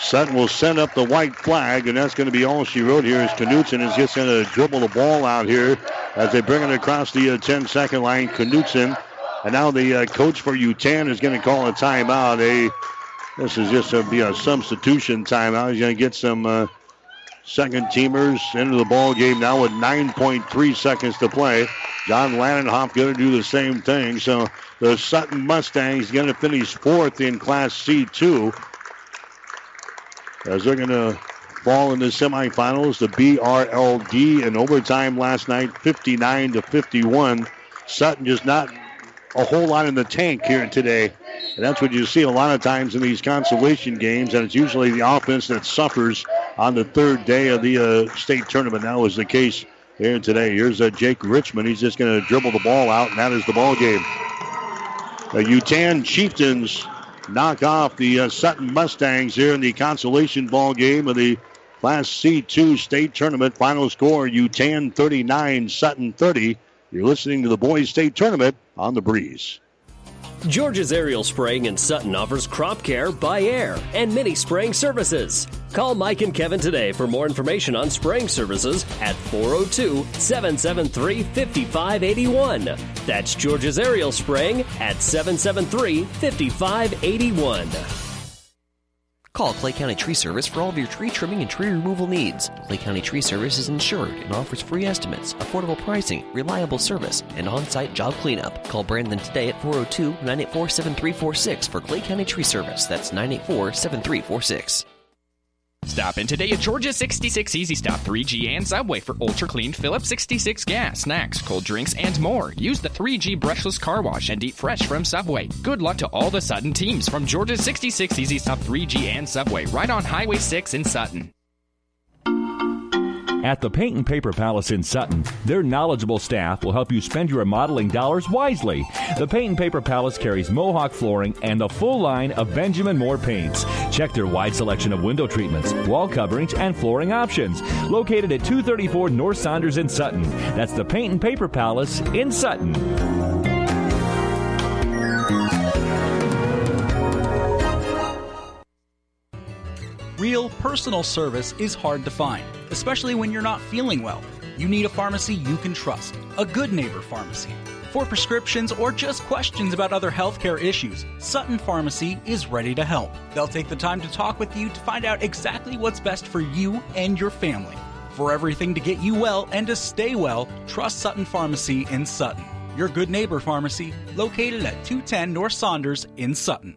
Sutton will send up the white flag, and that's going to be all she wrote here. Is Knutson is just going to dribble the ball out here as they bring it across the uh, 10-second line. Knutson, and now the uh, coach for Yutan is going to call a timeout. A this is just going to be a substitution timeout. He's going to get some uh, second teamers into the ball game now with 9.3 seconds to play. John Lannenhoff going to do the same thing. So the Sutton Mustangs going to finish fourth in Class C2 as they're going to fall in the semifinals. The BRLD in overtime last night, 59 to 51. Sutton just not a whole lot in the tank here today. And that's what you see a lot of times in these consolation games, and it's usually the offense that suffers on the third day of the uh, state tournament. That was the case here today. Here's uh, Jake Richmond. He's just going to dribble the ball out, and that is the ball game. The Yutan Chieftains knock off the uh, Sutton Mustangs here in the consolation ball game of the Class C2 state tournament. Final score: Yutan 39, Sutton 30. You're listening to the Boys State Tournament on the Breeze. George's Aerial Spraying in Sutton offers crop care by air and many spraying services. Call Mike and Kevin today for more information on spraying services at 402 773 5581. That's George's Aerial Spraying at 773 5581. Call Clay County Tree Service for all of your tree trimming and tree removal needs. Clay County Tree Service is insured and offers free estimates, affordable pricing, reliable service, and on site job cleanup. Call Brandon today at 402 984 7346 for Clay County Tree Service. That's 984 7346. Stop in today at Georgia 66 Easy Stop 3G and Subway for ultra clean Phillips 66 gas, snacks, cold drinks, and more. Use the 3G brushless car wash and eat fresh from Subway. Good luck to all the Sutton teams from Georgia 66 Easy Stop 3G and Subway right on Highway 6 in Sutton. At the Paint and Paper Palace in Sutton, their knowledgeable staff will help you spend your remodeling dollars wisely. The Paint and Paper Palace carries Mohawk flooring and the full line of Benjamin Moore paints. Check their wide selection of window treatments, wall coverings, and flooring options. Located at 234 North Saunders in Sutton. That's the Paint and Paper Palace in Sutton. Real personal service is hard to find, especially when you're not feeling well. You need a pharmacy you can trust, a good neighbor pharmacy. For prescriptions or just questions about other healthcare issues, Sutton Pharmacy is ready to help. They'll take the time to talk with you to find out exactly what's best for you and your family. For everything to get you well and to stay well, trust Sutton Pharmacy in Sutton. Your good neighbor pharmacy, located at 210 North Saunders in Sutton.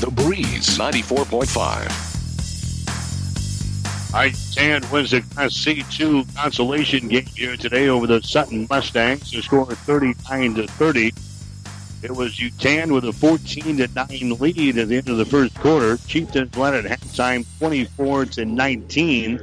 The Breeze 94.5. All right, wins the Class C2 consolation game here today over the Sutton Mustangs. The score 39 to 30. It was Yutan with a 14 to 9 lead at the end of the first quarter. Chieftains led at halftime 24 to 19.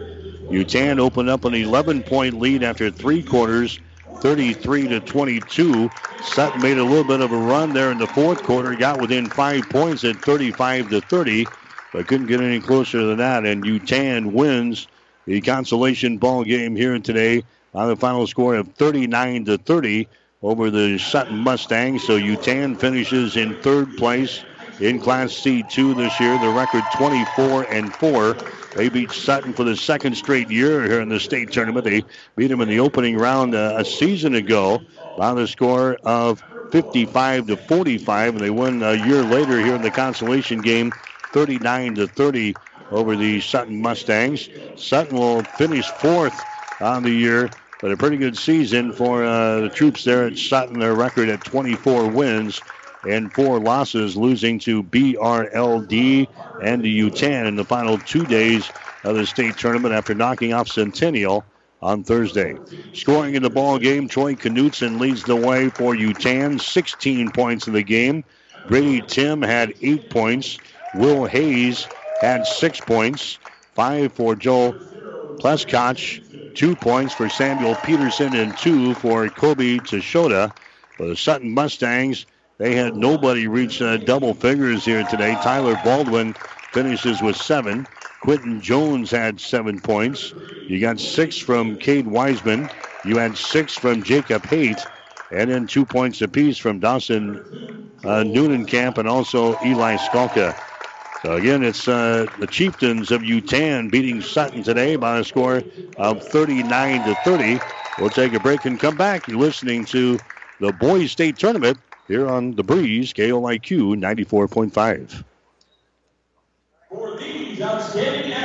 Yutan opened up an 11 point lead after three quarters, 33 to 22. Sutton made a little bit of a run there in the fourth quarter, got within five points at 35 to 30, but couldn't get any closer than that. And Yutan wins the consolation ball game here today on the final score of 39 to 30 over the Sutton Mustangs. So Yutan finishes in third place in Class C2 this year. The record 24 and 4. They beat Sutton for the second straight year here in the state tournament. They beat them in the opening round uh, a season ago by the score of 55 to 45, and they won a year later here in the consolation game, 39 to 30 over the Sutton Mustangs. Sutton will finish fourth on the year, but a pretty good season for uh, the troops there at Sutton. Their record at 24 wins and four losses, losing to BRLD and the Yutan in the final two days of the state tournament after knocking off Centennial on Thursday. Scoring in the ball game, Troy Knutson leads the way for Yutan, 16 points in the game. Brady Tim had eight points. Will Hayes had six points, five for Joel Pleskotch, two points for Samuel Peterson, and two for Kobe Tashota. For the Sutton Mustangs, they had nobody reach uh, double figures here today. Tyler Baldwin finishes with seven. Quinton Jones had seven points. You got six from Cade Wiseman. You had six from Jacob Haight. And then two points apiece from Dawson uh, Camp and also Eli Skalka. So again, it's uh, the Chieftains of Yutan beating Sutton today by a score of 39 to 30. We'll take a break and come back. You're listening to the Boys State Tournament here on the Breeze, KLIQ 94.5. For these outstanding.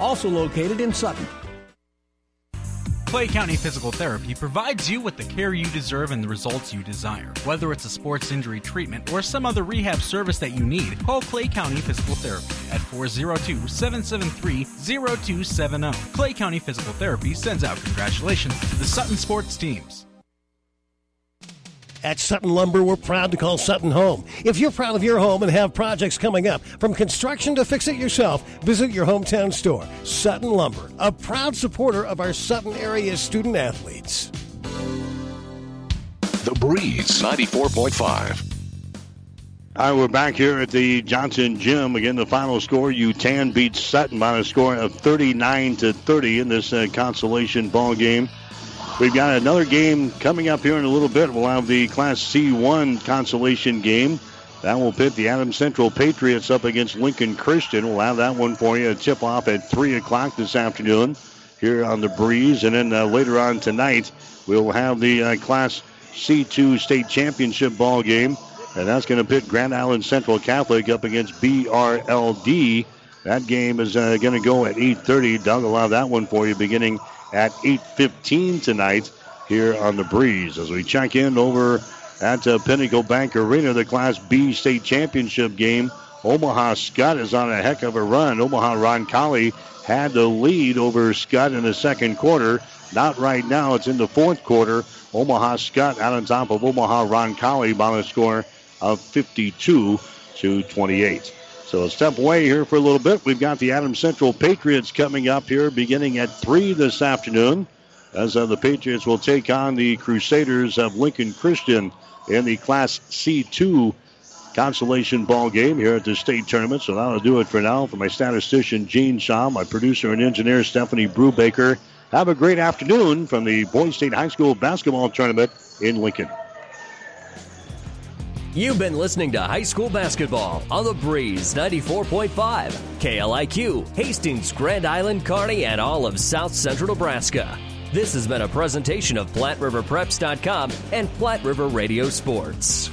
also located in Sutton. Clay County Physical Therapy provides you with the care you deserve and the results you desire. Whether it's a sports injury treatment or some other rehab service that you need, call Clay County Physical Therapy at 402 773 0270. Clay County Physical Therapy sends out congratulations to the Sutton sports teams. At Sutton Lumber, we're proud to call Sutton home. If you're proud of your home and have projects coming up, from construction to fix it yourself, visit your hometown store. Sutton Lumber, a proud supporter of our Sutton area student athletes. The Breeze 94.5. All right, we're back here at the Johnson Gym. Again, the final score: Yutan beats Sutton by a score of 39 to 30 in this uh, consolation ball game. We've got another game coming up here in a little bit. We'll have the Class C1 consolation game. That will pit the Adams Central Patriots up against Lincoln Christian. We'll have that one for you. A tip off at 3 o'clock this afternoon here on the breeze. And then uh, later on tonight, we'll have the uh, Class C2 state championship ball game. And that's going to pit Grand Island Central Catholic up against BRLD. That game is uh, going to go at 8.30. Doug will have that one for you beginning at 8.15 tonight here on the breeze as we check in over at uh, Pinnacle Bank Arena, the Class B state championship game. Omaha Skutt is on a heck of a run. Omaha Roncalli had the lead over Skutt in the second quarter. Not right now. It's in the fourth quarter. Omaha Skutt out on top of Omaha Roncalli by a score of 52 to 28. So a step away here for a little bit. We've got the Adams Central Patriots coming up here beginning at 3 this afternoon. As uh, the Patriots will take on the Crusaders of Lincoln Christian in the Class C2 consolation ball game here at the state tournament. So that'll do it for now. For my statistician Gene Shaw, my producer and engineer Stephanie Brubaker. Have a great afternoon from the Boys State High School basketball tournament in Lincoln. You've been listening to high school basketball on the Breeze 94.5, KLIQ, Hastings, Grand Island, Kearney, and all of South Central Nebraska. This has been a presentation of PlatteRiverPreps.com and Platte River Radio Sports.